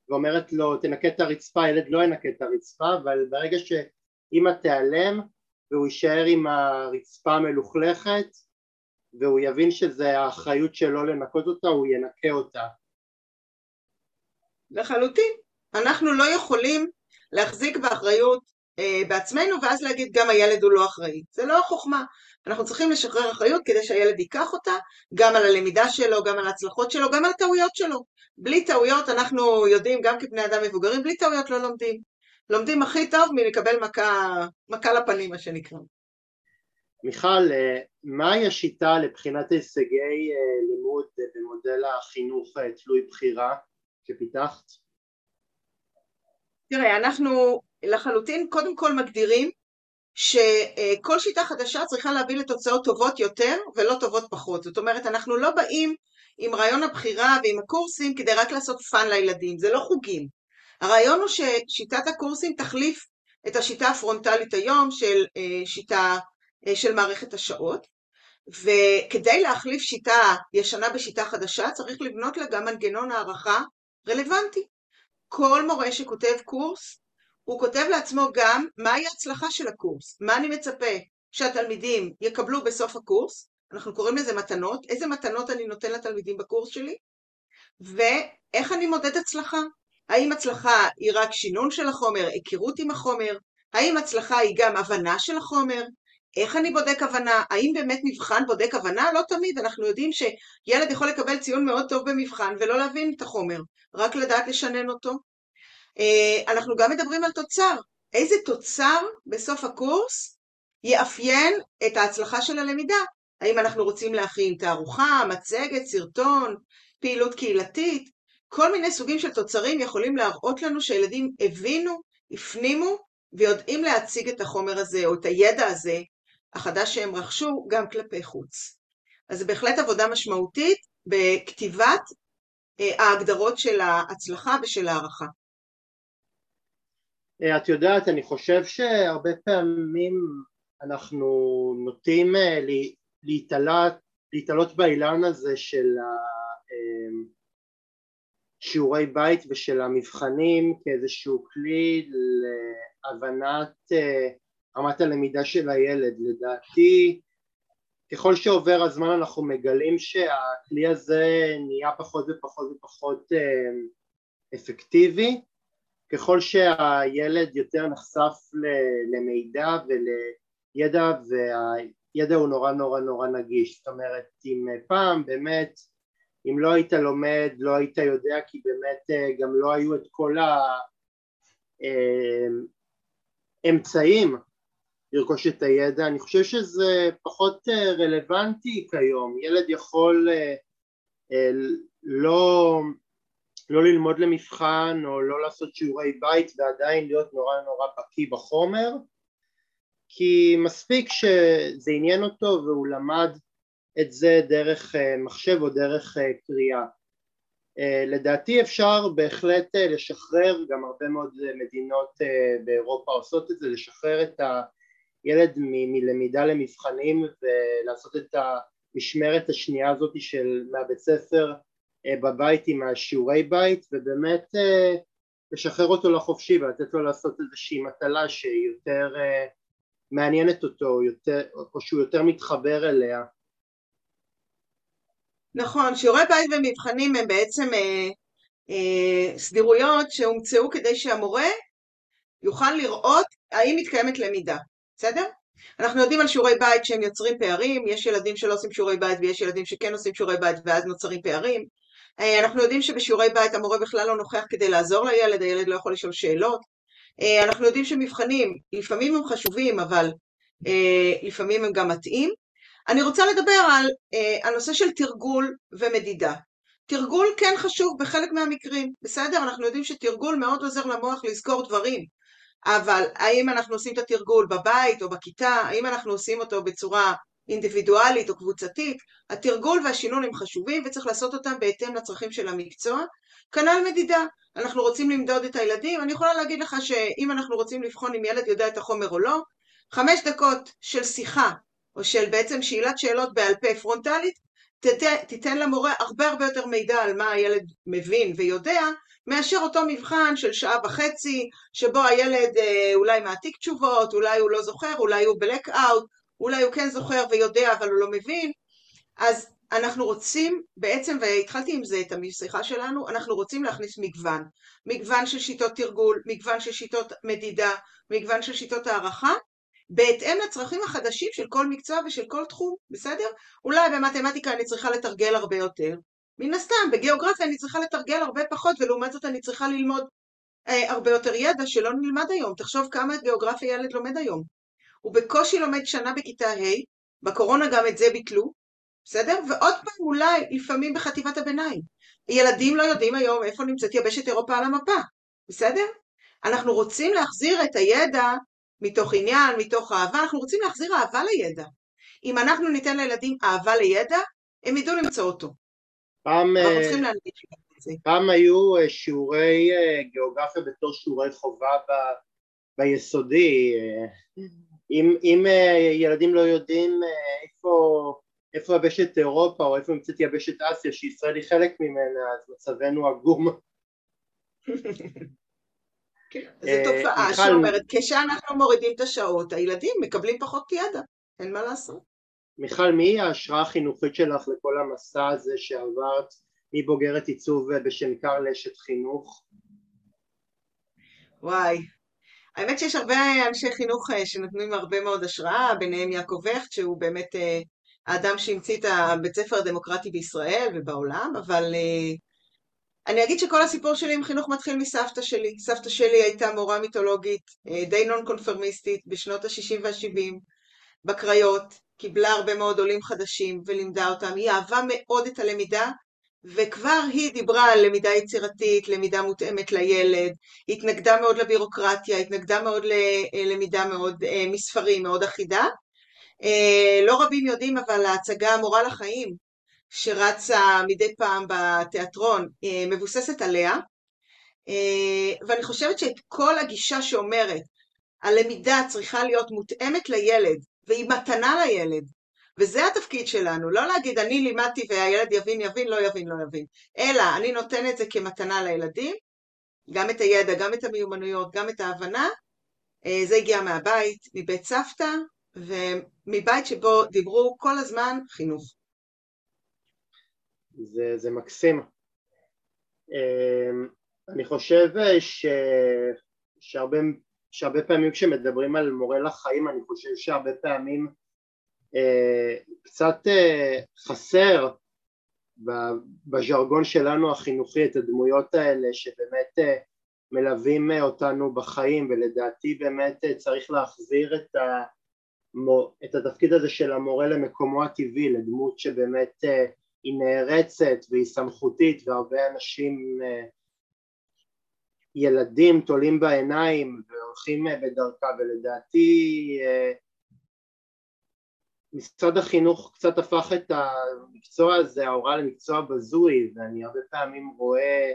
ואומרת לו תנקה את הרצפה, הילד לא ינקה את הרצפה, אבל ברגע שאימא תיעלם והוא יישאר עם הרצפה המלוכלכת והוא יבין שזה האחריות שלו לנקות אותה, הוא ינקה אותה. לחלוטין. אנחנו לא יכולים להחזיק באחריות אה, בעצמנו ואז להגיד גם הילד הוא לא אחראי. זה לא החוכמה. אנחנו צריכים לשחרר אחריות כדי שהילד ייקח אותה, גם על הלמידה שלו, גם על ההצלחות שלו, גם על הטעויות שלו. בלי טעויות אנחנו יודעים, גם כבני אדם מבוגרים, בלי טעויות לא לומדים. לומדים הכי טוב מלקבל מכה, מכה לפנים, מה שנקרא. מיכל, אה, מהי השיטה לבחינת הישגי אה, לימוד במודל החינוך אה, תלוי בחירה? שפיתחת? תראה, אנחנו לחלוטין קודם כל מגדירים שכל שיטה חדשה צריכה להביא לתוצאות טובות יותר ולא טובות פחות. זאת אומרת, אנחנו לא באים עם רעיון הבחירה ועם הקורסים כדי רק לעשות fun לילדים, זה לא חוגים. הרעיון הוא ששיטת הקורסים תחליף את השיטה הפרונטלית היום של אה, שיטה אה, של מערכת השעות, וכדי להחליף שיטה ישנה בשיטה חדשה צריך לבנות לה גם מנגנון הערכה רלוונטי. כל מורה שכותב קורס, הוא כותב לעצמו גם מהי ההצלחה של הקורס, מה אני מצפה שהתלמידים יקבלו בסוף הקורס, אנחנו קוראים לזה מתנות, איזה מתנות אני נותן לתלמידים בקורס שלי, ואיך אני מודד הצלחה. האם הצלחה היא רק שינון של החומר, היכרות עם החומר, האם הצלחה היא גם הבנה של החומר, איך אני בודק הבנה? האם באמת מבחן בודק הבנה? לא תמיד. אנחנו יודעים שילד יכול לקבל ציון מאוד טוב במבחן ולא להבין את החומר, רק לדעת לשנן אותו. אה, אנחנו גם מדברים על תוצר. איזה תוצר בסוף הקורס יאפיין את ההצלחה של הלמידה? האם אנחנו רוצים להכין תערוכה, מצגת, סרטון, פעילות קהילתית, כל מיני סוגים של תוצרים יכולים להראות לנו שהילדים הבינו, הפנימו ויודעים להציג את החומר הזה או את הידע הזה החדש שהם רכשו גם כלפי חוץ. אז זה בהחלט עבודה משמעותית בכתיבת אה, ההגדרות של ההצלחה ושל הערכה. אה, את יודעת, אני חושב שהרבה פעמים אנחנו נוטים אה, להתעלות באילן הזה של שיעורי בית ושל המבחנים כאיזשהו כלי להבנת רמת הלמידה של הילד. לדעתי ככל שעובר הזמן אנחנו מגלים שהכלי הזה נהיה פחות ופחות ופחות אה, אפקטיבי ככל שהילד יותר נחשף למידע ולידע והידע הוא נורא נורא נורא נגיש. זאת אומרת אם פעם באמת אם לא היית לומד לא היית יודע כי באמת אה, גם לא היו את כל האמצעים אה, לרכוש את הידע, אני חושב שזה פחות אה, רלוונטי כיום, ילד יכול לא, לא ללמוד למבחן או לא לעשות שיעורי בית ועדיין להיות נורא נורא בקיא בחומר כי מספיק שזה עניין אותו והוא למד את זה דרך מחשב או דרך קריאה. לדעתי אפשר בהחלט לשחרר, גם הרבה מאוד מדינות באירופה עושות את זה, לשחרר את ה... ילד מלמידה למבחנים ולעשות את המשמרת השנייה הזאת של מהבית ספר אה, בבית עם השיעורי בית ובאמת אה, לשחרר אותו לחופשי ולתת לו לעשות איזושהי מטלה שהיא יותר אה, מעניינת אותו יותר, או שהוא יותר מתחבר אליה. נכון, שיעורי בית ומבחנים הם בעצם אה, אה, סדירויות שהומצאו כדי שהמורה יוכל לראות האם מתקיימת למידה. בסדר? אנחנו יודעים על שיעורי בית שהם יוצרים פערים, יש ילדים שלא עושים שיעורי בית ויש ילדים שכן עושים שיעורי בית ואז נוצרים פערים. אה, אנחנו יודעים שבשיעורי בית המורה בכלל לא נוכח כדי לעזור לילד, הילד לא יכול לשאול שאלות. אה, אנחנו יודעים שמבחנים לפעמים הם חשובים אבל אה, לפעמים הם גם מתאים. אני רוצה לדבר על הנושא של תרגול ומדידה. תרגול כן חשוב בחלק מהמקרים, בסדר? אנחנו יודעים שתרגול מאוד עוזר למוח לזכור דברים. אבל האם אנחנו עושים את התרגול בבית או בכיתה, האם אנחנו עושים אותו בצורה אינדיבידואלית או קבוצתית, התרגול והשינון הם חשובים וצריך לעשות אותם בהתאם לצרכים של המקצוע. כנ"ל מדידה, אנחנו רוצים למדוד את הילדים, אני יכולה להגיד לך שאם אנחנו רוצים לבחון אם ילד יודע את החומר או לא, חמש דקות של שיחה או של בעצם שאלת שאלות בעל פה פרונטלית, תיתן למורה הרבה הרבה יותר מידע על מה הילד מבין ויודע, מאשר אותו מבחן של שעה וחצי, שבו הילד אה, אולי מעתיק תשובות, אולי הוא לא זוכר, אולי הוא בלק אאוט, אולי הוא כן זוכר ויודע אבל הוא לא מבין. אז אנחנו רוצים, בעצם, והתחלתי עם זה את השיחה שלנו, אנחנו רוצים להכניס מגוון. מגוון של שיטות תרגול, מגוון של שיטות מדידה, מגוון של שיטות הערכה, בהתאם לצרכים החדשים של כל מקצוע ושל כל תחום, בסדר? אולי במתמטיקה אני צריכה לתרגל הרבה יותר, מן הסתם, בגיאוגרפיה אני צריכה לתרגל הרבה פחות, ולעומת זאת אני צריכה ללמוד אה, הרבה יותר ידע שלא נלמד היום. תחשוב כמה גיאוגרפיה ילד לומד היום. הוא בקושי לומד שנה בכיתה ה', בקורונה גם את זה ביטלו, בסדר? ועוד פעם אולי לפעמים בחטיבת הביניים. ילדים לא יודעים היום איפה נמצאת יבשת אירופה על המפה, בסדר? אנחנו רוצים להחזיר את הידע מתוך עניין, מתוך אהבה, אנחנו רוצים להחזיר אהבה לידע. אם אנחנו ניתן לילדים אהבה לידע, הם ידעו למצוא אותו. פעם, אה, פעם היו אה, שיעורי אה, גיאוגרפיה בתור שיעורי חובה ב, ביסודי. אם, אם ילדים לא יודעים איפה, איפה יבשת אירופה או איפה נמצאת יבשת אסיה, שישראל היא חלק ממנה, אז מצבנו עגום. כן, זו תופעה שאומרת, כשאנחנו מורידים את השעות, הילדים מקבלים פחות ידע, אין מה לעשות. מיכל, מי ההשראה החינוכית שלך לכל המסע הזה שעברת מבוגרת עיצוב בשם קרל אשת חינוך? וואי, האמת שיש הרבה אנשי חינוך אה, שנותנים הרבה מאוד השראה, ביניהם יעקב וכט, שהוא באמת אה, האדם שהמציא את הבית ספר הדמוקרטי בישראל ובעולם, אבל אה, אני אגיד שכל הסיפור שלי עם חינוך מתחיל מסבתא שלי. סבתא שלי הייתה מורה מיתולוגית, די נון קונפרמיסטית, בשנות ה-60 וה-70, בקריות, קיבלה הרבה מאוד עולים חדשים ולימדה אותם, היא אהבה מאוד את הלמידה וכבר היא דיברה על למידה יצירתית, למידה מותאמת לילד, התנגדה מאוד לבירוקרטיה, התנגדה מאוד ללמידה מאוד מספרים, מאוד אחידה. לא רבים יודעים אבל ההצגה המורה לחיים שרצה מדי פעם בתיאטרון מבוססת עליה, ואני חושבת שאת כל הגישה שאומרת הלמידה צריכה להיות מותאמת לילד והיא מתנה לילד, וזה התפקיד שלנו, לא להגיד אני לימדתי והילד יבין יבין, לא יבין לא יבין, אלא אני נותן את זה כמתנה לילדים, גם את הידע, גם את המיומנויות, גם את ההבנה, זה הגיע מהבית, מבית סבתא, ומבית שבו דיברו כל הזמן חינוך. זה, זה מקסים. אני חושב ש, שהרבה, שהרבה פעמים כשמדברים על מורה לחיים, אני חושב שהרבה פעמים אה, קצת אה, חסר בז'רגון שלנו החינוכי את הדמויות האלה שבאמת אה, מלווים אותנו בחיים ולדעתי באמת צריך להחזיר את, ה, את התפקיד הזה של המורה למקומו הטבעי לדמות שבאמת היא נערצת והיא סמכותית והרבה אנשים ילדים תולים בעיניים והולכים בדרכה ולדעתי משרד החינוך קצת הפך את המקצוע הזה, ההוראה למקצוע בזוי, ואני הרבה פעמים רואה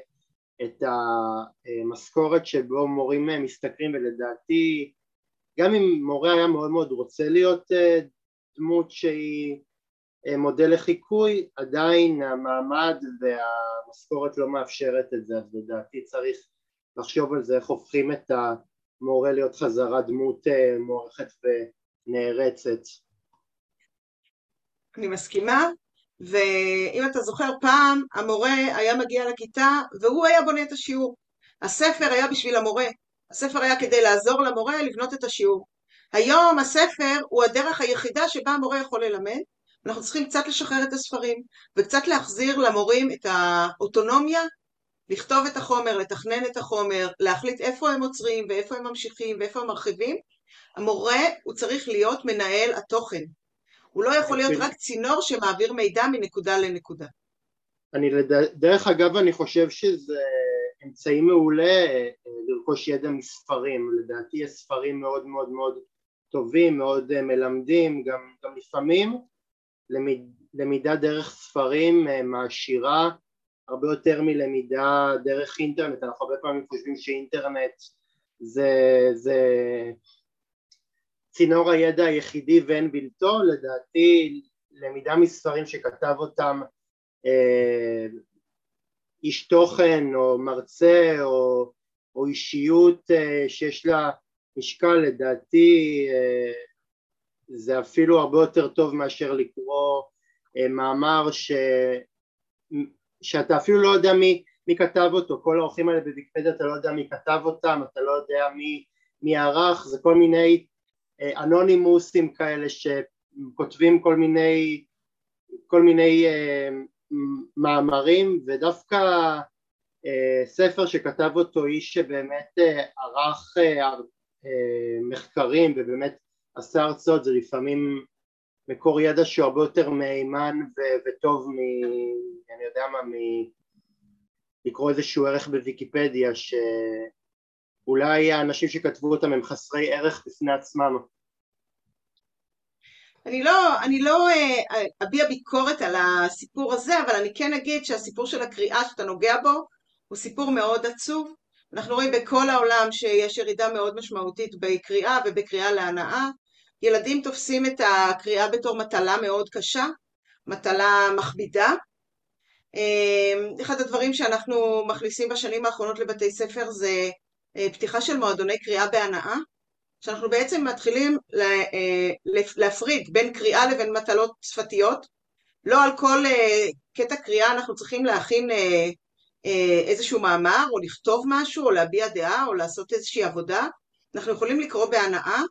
את המשכורת שבו מורים משתכרים, ולדעתי גם אם מורה היה מאוד מאוד רוצה להיות אה, דמות שהיא אה, מודל לחיקוי, עדיין המעמד והמשכורת לא מאפשרת את זה, אז לדעתי צריך לחשוב על זה, איך הופכים את המורה להיות חזרה דמות אה, מוערכת ונערצת. אני מסכימה, ואם אתה זוכר פעם המורה היה מגיע לכיתה והוא היה בונה את השיעור. הספר היה בשביל המורה, הספר היה כדי לעזור למורה לבנות את השיעור. היום הספר הוא הדרך היחידה שבה המורה יכול ללמד, אנחנו צריכים קצת לשחרר את הספרים וקצת להחזיר למורים את האוטונומיה לכתוב את החומר, לתכנן את החומר, להחליט איפה הם עוצרים ואיפה הם ממשיכים ואיפה הם מרחיבים. המורה הוא צריך להיות מנהל התוכן, הוא לא יכול להיות רק צינור שמעביר מידע מנקודה לנקודה. אני דרך אגב אני חושב שזה אמצעי מעולה אה, לרכוש ידע מספרים, לדעתי יש ספרים מאוד מאוד מאוד טובים, מאוד אה, מלמדים, גם, גם לפעמים למיד, למידה דרך ספרים אה, מעשירה הרבה יותר מלמידה דרך אינטרנט, אנחנו הרבה פעמים חושבים שאינטרנט זה, זה צינור הידע היחידי ואין בלתו, לדעתי למידה מספרים שכתב אותם אה, איש תוכן או מרצה או, או אישיות אה, שיש לה משקל, לדעתי אה, זה אפילו הרבה יותר טוב מאשר לקרוא אה, מאמר ש, שאתה אפילו לא יודע מי, מי כתב אותו, כל האורחים האלה בוויקיפדיה אתה לא יודע מי כתב אותם, אתה לא יודע מי, מי ערך, זה כל מיני אנונימוסים כאלה שכותבים כל מיני, כל מיני uh, מאמרים ודווקא uh, ספר שכתב אותו איש שבאמת uh, ערך uh, uh, מחקרים ובאמת עשה הרצאות זה לפעמים מקור ידע שהוא הרבה יותר מהימן ו- וטוב מ... אני יודע מה, מ... לקרוא איזשהו ערך בוויקיפדיה ש... אולי האנשים שכתבו אותם הם חסרי ערך בפני עצמם. אני לא, אני לא אה, אביע ביקורת על הסיפור הזה, אבל אני כן אגיד שהסיפור של הקריאה שאתה נוגע בו הוא סיפור מאוד עצוב. אנחנו רואים בכל העולם שיש ירידה מאוד משמעותית בקריאה ובקריאה להנאה. ילדים תופסים את הקריאה בתור מטלה מאוד קשה, מטלה מכבידה, אמ, אחד הדברים שאנחנו מכניסים בשנים האחרונות לבתי ספר זה אה, פתיחה של מועדוני קריאה בהנאה, שאנחנו בעצם מתחילים אה, להפריד בין קריאה לבין מטלות שפתיות. לא על כל אה, קטע קריאה אנחנו צריכים להכין איזשהו מאמר, או לכתוב משהו, או להביע דעה, או לעשות איזושהי עבודה. אנחנו יכולים לקרוא בהנאה.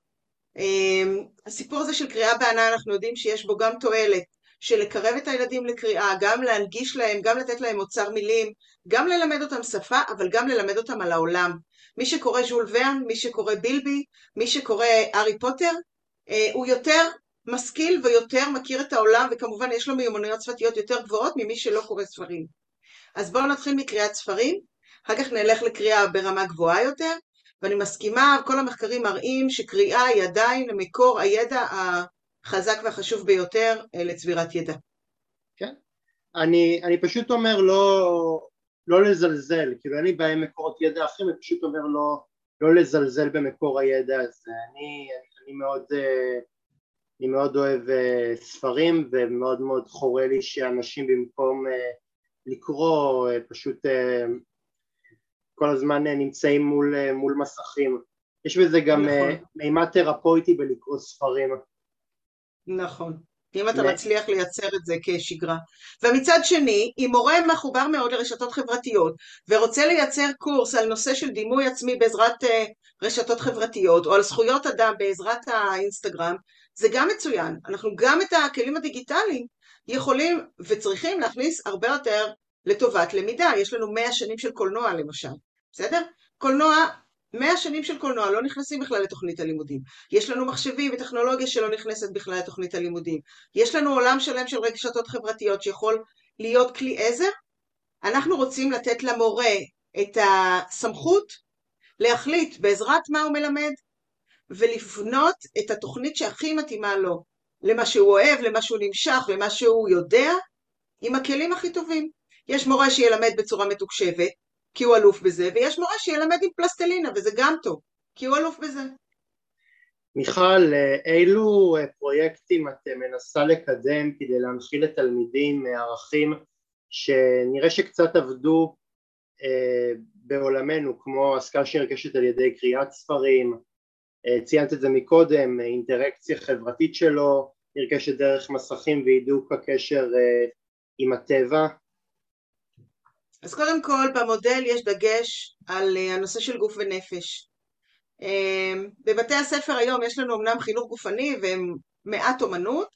הסיפור הזה של קריאה בהנאה, אנחנו יודעים שיש בו גם תועלת של לקרב את הילדים לקריאה, גם להנגיש להם, גם לתת להם אוצר מילים, גם ללמד אותם שפה, אבל גם ללמד אותם על העולם. מי שקורא ז'ול ורן, מי שקורא בילבי, מי שקורא הארי פוטר, אה, הוא יותר משכיל ויותר מכיר את העולם, וכמובן יש לו מיומנויות שפתיות יותר גבוהות ממי שלא קורא ספרים. אז בואו נתחיל מקריאת ספרים, אחר כך נלך לקריאה ברמה גבוהה יותר, ואני מסכימה, כל המחקרים מראים שקריאה היא עדיין מקור הידע החזק והחשוב ביותר אה, לצבירת ידע. כן. אני, אני פשוט אומר לא, לא לזלזל, כאילו אין לי בעיה עם מקורות ידע אחרים, אני פשוט אומר לא, לא לזלזל במקור הידע הזה. אני, אני מאוד, אה, אני מאוד אוהב אה, ספרים ומאוד מאוד חורה לי שאנשים במקום לקרוא פשוט כל הזמן נמצאים מול, מול מסכים. יש בזה גם נכון. מימד תרפויטי בלקרוא ספרים. נכון. אם אתה מצליח לייצר את זה כשגרה. ומצד שני, אם מורה מחובר מאוד לרשתות חברתיות ורוצה לייצר קורס על נושא של דימוי עצמי בעזרת uh, רשתות חברתיות או על זכויות אדם בעזרת האינסטגרם, זה גם מצוין. אנחנו גם את הכלים הדיגיטליים יכולים וצריכים להכניס הרבה יותר לטובת למידה. יש לנו מאה שנים של קולנוע למשל, בסדר? קולנוע מאה שנים של קולנוע לא נכנסים בכלל לתוכנית הלימודים. יש לנו מחשבים וטכנולוגיה שלא נכנסת בכלל לתוכנית הלימודים. יש לנו עולם שלם של רגשתות חברתיות שיכול להיות כלי עזר. אנחנו רוצים לתת למורה את הסמכות להחליט בעזרת מה הוא מלמד ולבנות את התוכנית שהכי מתאימה לו, למה שהוא אוהב, למה שהוא נמשך, למה שהוא יודע, עם הכלים הכי טובים. יש מורה שילמד בצורה מתוקשבת, כי הוא אלוף בזה, ויש מורה שילמד עם פלסטלינה, וזה גם טוב, כי הוא אלוף בזה. מיכל, אילו פרויקטים את מנסה לקדם כדי להנחיל לתלמידים ערכים שנראה שקצת עבדו אה, בעולמנו, כמו השכלה שנרכשת על ידי קריאת ספרים, אה, ציינת את זה מקודם, אינטראקציה חברתית שלו, נרכשת דרך מסכים והידוק הקשר אה, עם הטבע, אז קודם כל במודל יש דגש על אה, הנושא של גוף ונפש. אמ, בבתי הספר היום יש לנו אמנם חינוך גופני ומעט אומנות,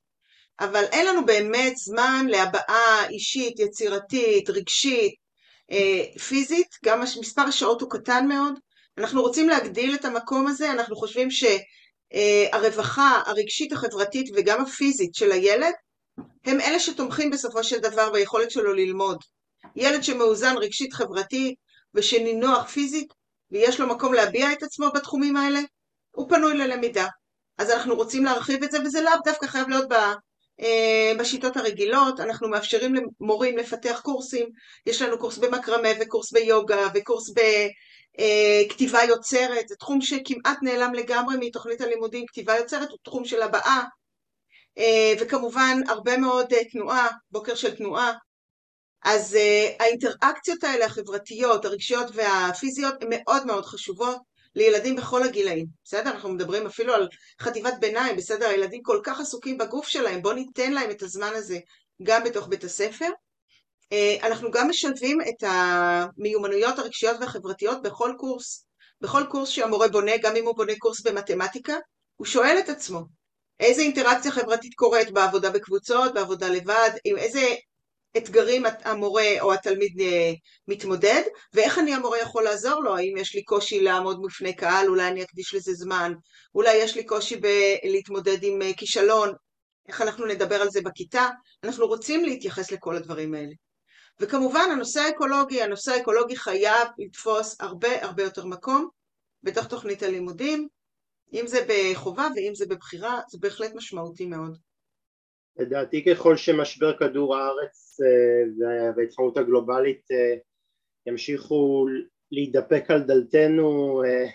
אבל אין לנו באמת זמן להבעה אישית, יצירתית, רגשית, אה, פיזית, גם מספר השעות הוא קטן מאוד. אנחנו רוצים להגדיל את המקום הזה, אנחנו חושבים שהרווחה הרגשית, החברתית וגם הפיזית של הילד הם אלה שתומכים בסופו של דבר ביכולת שלו ללמוד. ילד שמאוזן רגשית חברתית ושנינוח פיזית ויש לו מקום להביע את עצמו בתחומים האלה, הוא פנוי ללמידה. אז אנחנו רוצים להרחיב את זה וזה לאו דווקא חייב להיות ב, אה, בשיטות הרגילות, אנחנו מאפשרים למורים לפתח קורסים, יש לנו קורס במקרמה וקורס ביוגה וקורס בכתיבה אה, יוצרת, זה תחום שכמעט נעלם לגמרי מתוכנית הלימודים, כתיבה יוצרת הוא תחום של הבאה אה, וכמובן הרבה מאוד תנועה, בוקר של תנועה, אז uh, האינטראקציות האלה החברתיות, הרגשיות והפיזיות הן מאוד מאוד חשובות לילדים בכל הגילאים, בסדר? אנחנו מדברים אפילו על חטיבת ביניים, בסדר? הילדים כל כך עסוקים בגוף שלהם, בואו ניתן להם את הזמן הזה גם בתוך בית הספר. Uh, אנחנו גם משלבים את המיומנויות הרגשיות והחברתיות בכל קורס. בכל קורס שהמורה בונה, גם אם הוא בונה קורס במתמטיקה, הוא שואל את עצמו, איזה אינטראקציה חברתית קורית בעבודה בקבוצות, בעבודה לבד, עם איזה אתגרים המורה או התלמיד אה, מתמודד, ואיך אני המורה יכול לעזור לו, האם יש לי קושי לעמוד בפני קהל, אולי אני אקדיש לזה זמן, אולי יש לי קושי להתמודד עם אה, כישלון, איך אנחנו נדבר על זה בכיתה, אנחנו רוצים להתייחס לכל הדברים האלה. וכמובן הנושא האקולוגי, הנושא האקולוגי חייב לתפוס הרבה הרבה יותר מקום בתוך תוכנית הלימודים, אם זה בחובה ואם זה בבחירה, זה בהחלט משמעותי מאוד. לדעתי ככל שמשבר כדור הארץ אה, וההתחממות הגלובלית אה, ימשיכו להידפק על דלתנו אה,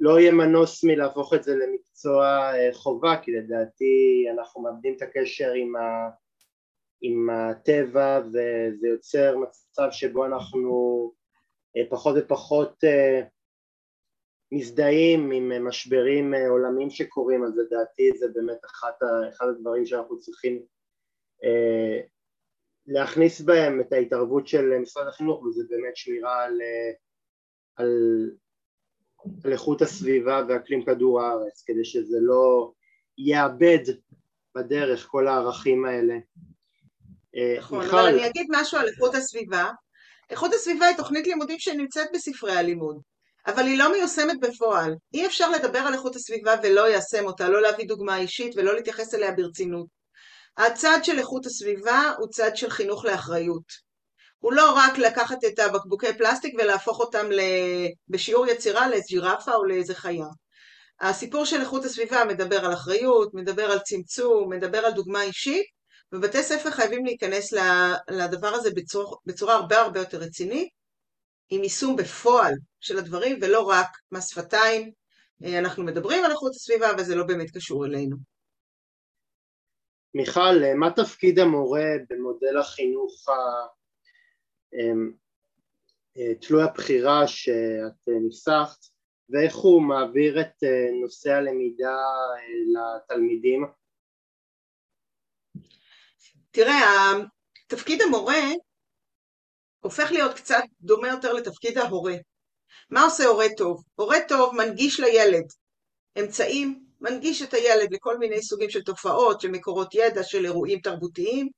לא יהיה מנוס מלהפוך את זה למקצוע חובה כי לדעתי אנחנו מאבדים את הקשר עם, ה, עם הטבע וזה יוצר מצב שבו אנחנו פחות ופחות מזדהים עם אה, משברים אה, עולמיים שקורים, אז לדעתי זה באמת אחד, אחד הדברים שאנחנו צריכים אה, להכניס בהם את ההתערבות של משרד החינוך, וזה באמת שמירה על, אה, על, על איכות הסביבה ואקלים כדור הארץ, כדי שזה לא יאבד בדרך כל הערכים האלה. נכון, מיכל... אבל אני אגיד משהו על איכות הסביבה. איכות הסביבה היא תוכנית לימודים שנמצאת בספרי הלימוד. אבל היא לא מיושמת בפועל. אי אפשר לדבר על איכות הסביבה ולא ליישם אותה, לא להביא דוגמה אישית ולא להתייחס אליה ברצינות. הצד של איכות הסביבה הוא צד של חינוך לאחריות. הוא לא רק לקחת את הבקבוקי פלסטיק ולהפוך אותם בשיעור יצירה לג'ירפה או לאיזה חיה. הסיפור של איכות הסביבה מדבר על אחריות, מדבר על צמצום, מדבר על דוגמה אישית, ובתי ספר חייבים להיכנס לדבר הזה בצורה, בצורה הרבה הרבה יותר רצינית, עם יישום בפועל של הדברים ולא רק מס שפתיים. אה, אנחנו מדברים על איכות הסביבה אבל זה לא באמת קשור אלינו. מיכל, אה, מה תפקיד המורה במודל החינוך אמ, אה, תלוי הבחירה שאת ניסחת ואיך הוא מעביר את נושא הלמידה לתלמידים? תראה, תפקיד המורה הופך להיות קצת דומה יותר לתפקיד ההורה. מה עושה הורה טוב? הורה טוב מנגיש לילד אמצעים, מנגיש את הילד לכל מיני סוגים של תופעות, של מקורות ידע, של אירועים תרבותיים,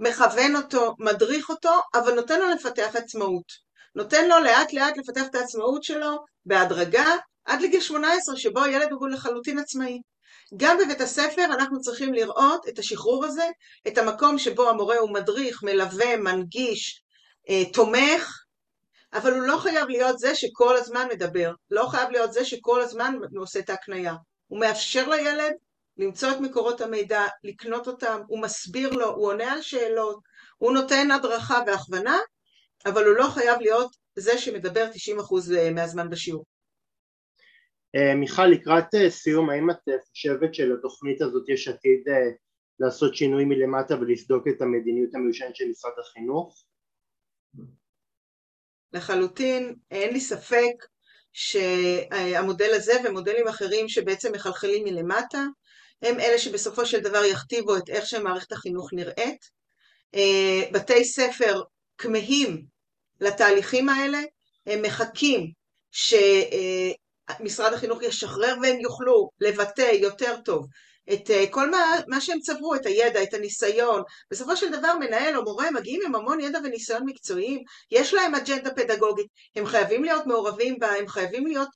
מכוון אותו, מדריך אותו, אבל נותן לו לפתח עצמאות. נותן לו לאט לאט לפתח את העצמאות שלו בהדרגה עד לגיל 18 שבו הילד הוא לחלוטין עצמאי. גם בבית הספר אנחנו צריכים לראות את השחרור הזה, את המקום שבו המורה הוא מדריך, מלווה, מנגיש, תומך, אבל הוא לא חייב להיות זה שכל הזמן מדבר, לא חייב להיות זה שכל הזמן עושה את ההקנייה. הוא מאפשר לילד למצוא את מקורות המידע, לקנות אותם, הוא מסביר לו, הוא עונה על שאלות, הוא נותן הדרכה והכוונה, אבל הוא לא חייב להיות זה שמדבר 90% אה, מהזמן בשיעור. אה, מיכל, לקראת אה, סיום, האם את חושבת שלתוכנית הזאת יש עתיד לעשות שינוי מלמטה ולסדוק את המדיניות המיושנת של משרד החינוך? לחלוטין, אין לי ספק שהמודל הזה ומודלים אחרים שבעצם מחלחלים מלמטה, הם אלה שבסופו של דבר יכתיבו את איך שמערכת החינוך נראית. אה, בתי ספר כמהים לתהליכים האלה, הם מחכים שמשרד החינוך ישחרר והם יוכלו לבטא יותר טוב את אה, כל מה, מה שהם צברו, את הידע, את הניסיון. בסופו של דבר מנהל או מורה מגיעים עם המון ידע וניסיון מקצועיים, יש להם אג'נדה פדגוגית, הם חייבים להיות מעורבים בה, הם חייבים להיות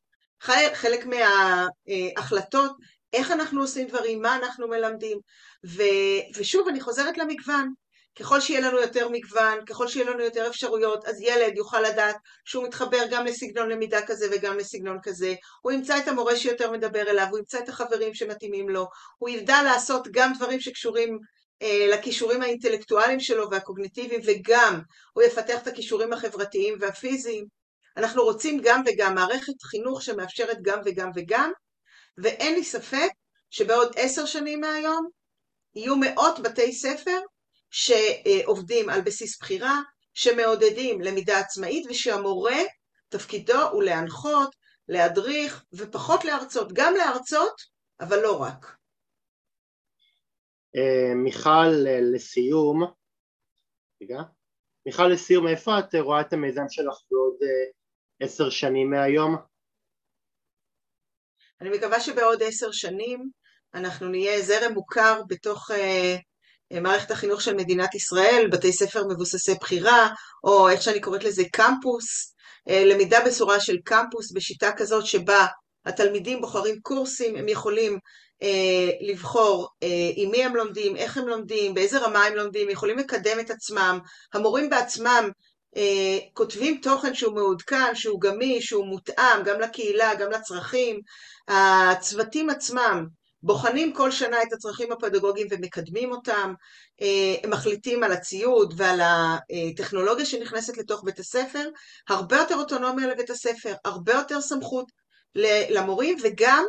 חלק מההחלטות, איך אנחנו עושים דברים, מה אנחנו מלמדים. ו, ושוב, אני חוזרת למגוון. ככל שיהיה לנו יותר מגוון, ככל שיהיה לנו יותר אפשרויות, אז ילד יוכל לדעת שהוא מתחבר גם לסגנון למידה כזה וגם לסגנון כזה, הוא ימצא את המורה שיותר מדבר אליו, הוא ימצא את החברים שמתאימים לו, הוא ידע לעשות גם דברים שקשורים אה, לכישורים האינטלקטואליים שלו והקוגניטיביים, וגם הוא יפתח את הכישורים החברתיים והפיזיים. אנחנו רוצים גם וגם, מערכת חינוך שמאפשרת גם וגם וגם, ואין לי ספק שבעוד עשר שנים מהיום יהיו מאות בתי ספר שעובדים על בסיס בחירה, שמעודדים למידה עצמאית ושהמורה תפקידו הוא להנחות, להדריך ופחות להרצות, גם להרצות אבל לא רק. אה, מיכל לסיום, רגע, מיכל לסיום איפה את רואה את המיזם שלך בעוד אה, עשר שנים מהיום? אני מקווה שבעוד עשר שנים אנחנו נהיה זרם מוכר בתוך אה, מערכת החינוך של מדינת ישראל, בתי ספר מבוססי בחירה, או איך שאני קוראת לזה קמפוס, אה, למידה בצורה של קמפוס בשיטה כזאת שבה התלמידים בוחרים קורסים, הם יכולים אה, לבחור אה, עם מי הם לומדים, איך הם לומדים, באיזה רמה הם לומדים, יכולים לקדם את עצמם, המורים בעצמם אה, כותבים תוכן שהוא מעודכן, שהוא גמיש, שהוא מותאם גם לקהילה, גם לצרכים, הצוותים עצמם בוחנים כל שנה את הצרכים הפדגוגיים ומקדמים אותם, אה, הם מחליטים על הציוד ועל הטכנולוגיה שנכנסת לתוך בית הספר, הרבה יותר אוטונומיה לבית הספר, הרבה יותר סמכות למורים וגם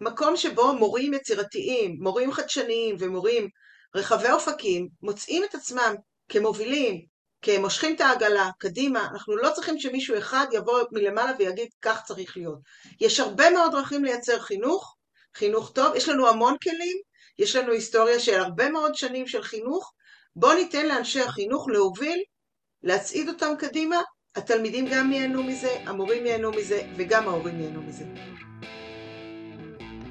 מקום שבו מורים יצירתיים, מורים חדשניים ומורים רחבי אופקים מוצאים את עצמם כמובילים, כמושכים את העגלה קדימה, אנחנו לא צריכים שמישהו אחד יבוא מלמעלה ויגיד כך צריך להיות. יש הרבה מאוד דרכים לייצר חינוך, חינוך טוב, יש לנו המון כלים, יש לנו היסטוריה של הרבה מאוד שנים של חינוך, בואו ניתן לאנשי החינוך להוביל, להצעיד אותם קדימה, התלמידים גם ייהנו מזה, המורים ייהנו מזה וגם ההורים ייהנו מזה.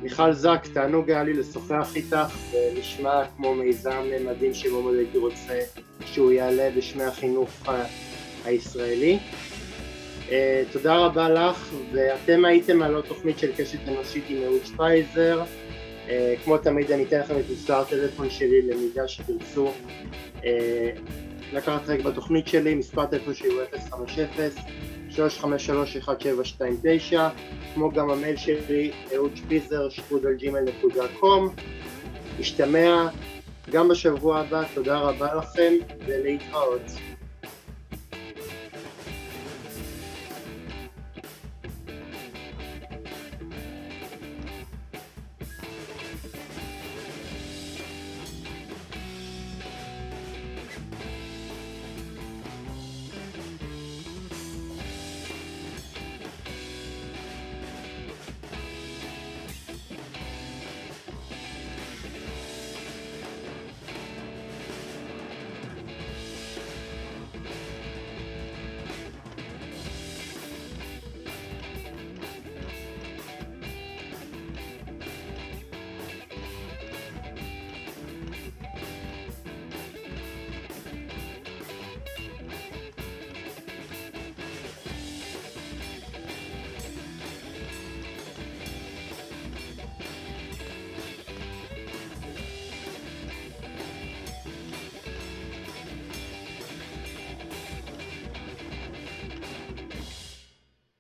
מיכל זק, תענוג היה לי לשוחח איתך, ונשמע כמו מיזם מדהים שמאוד הייתי רוצה שהוא יעלה בשמי החינוך הישראלי. אה, תודה רבה לך, ואתם הייתם על עוד תוכנית של קשת אנושית עם אהוד שפייזר. אה, כמו תמיד אני אתן לכם את מספר הטלפון שלי למידה שתרצו אה, לקחת חלק בתוכנית שלי, מספר הטלפון שלי הוא 050-3531729 כמו גם המייל שלי, אהוד שפיזר, שפודל ג'ימל נקודה קום. השתמע גם בשבוע הבא, תודה רבה לכם ולהתראות.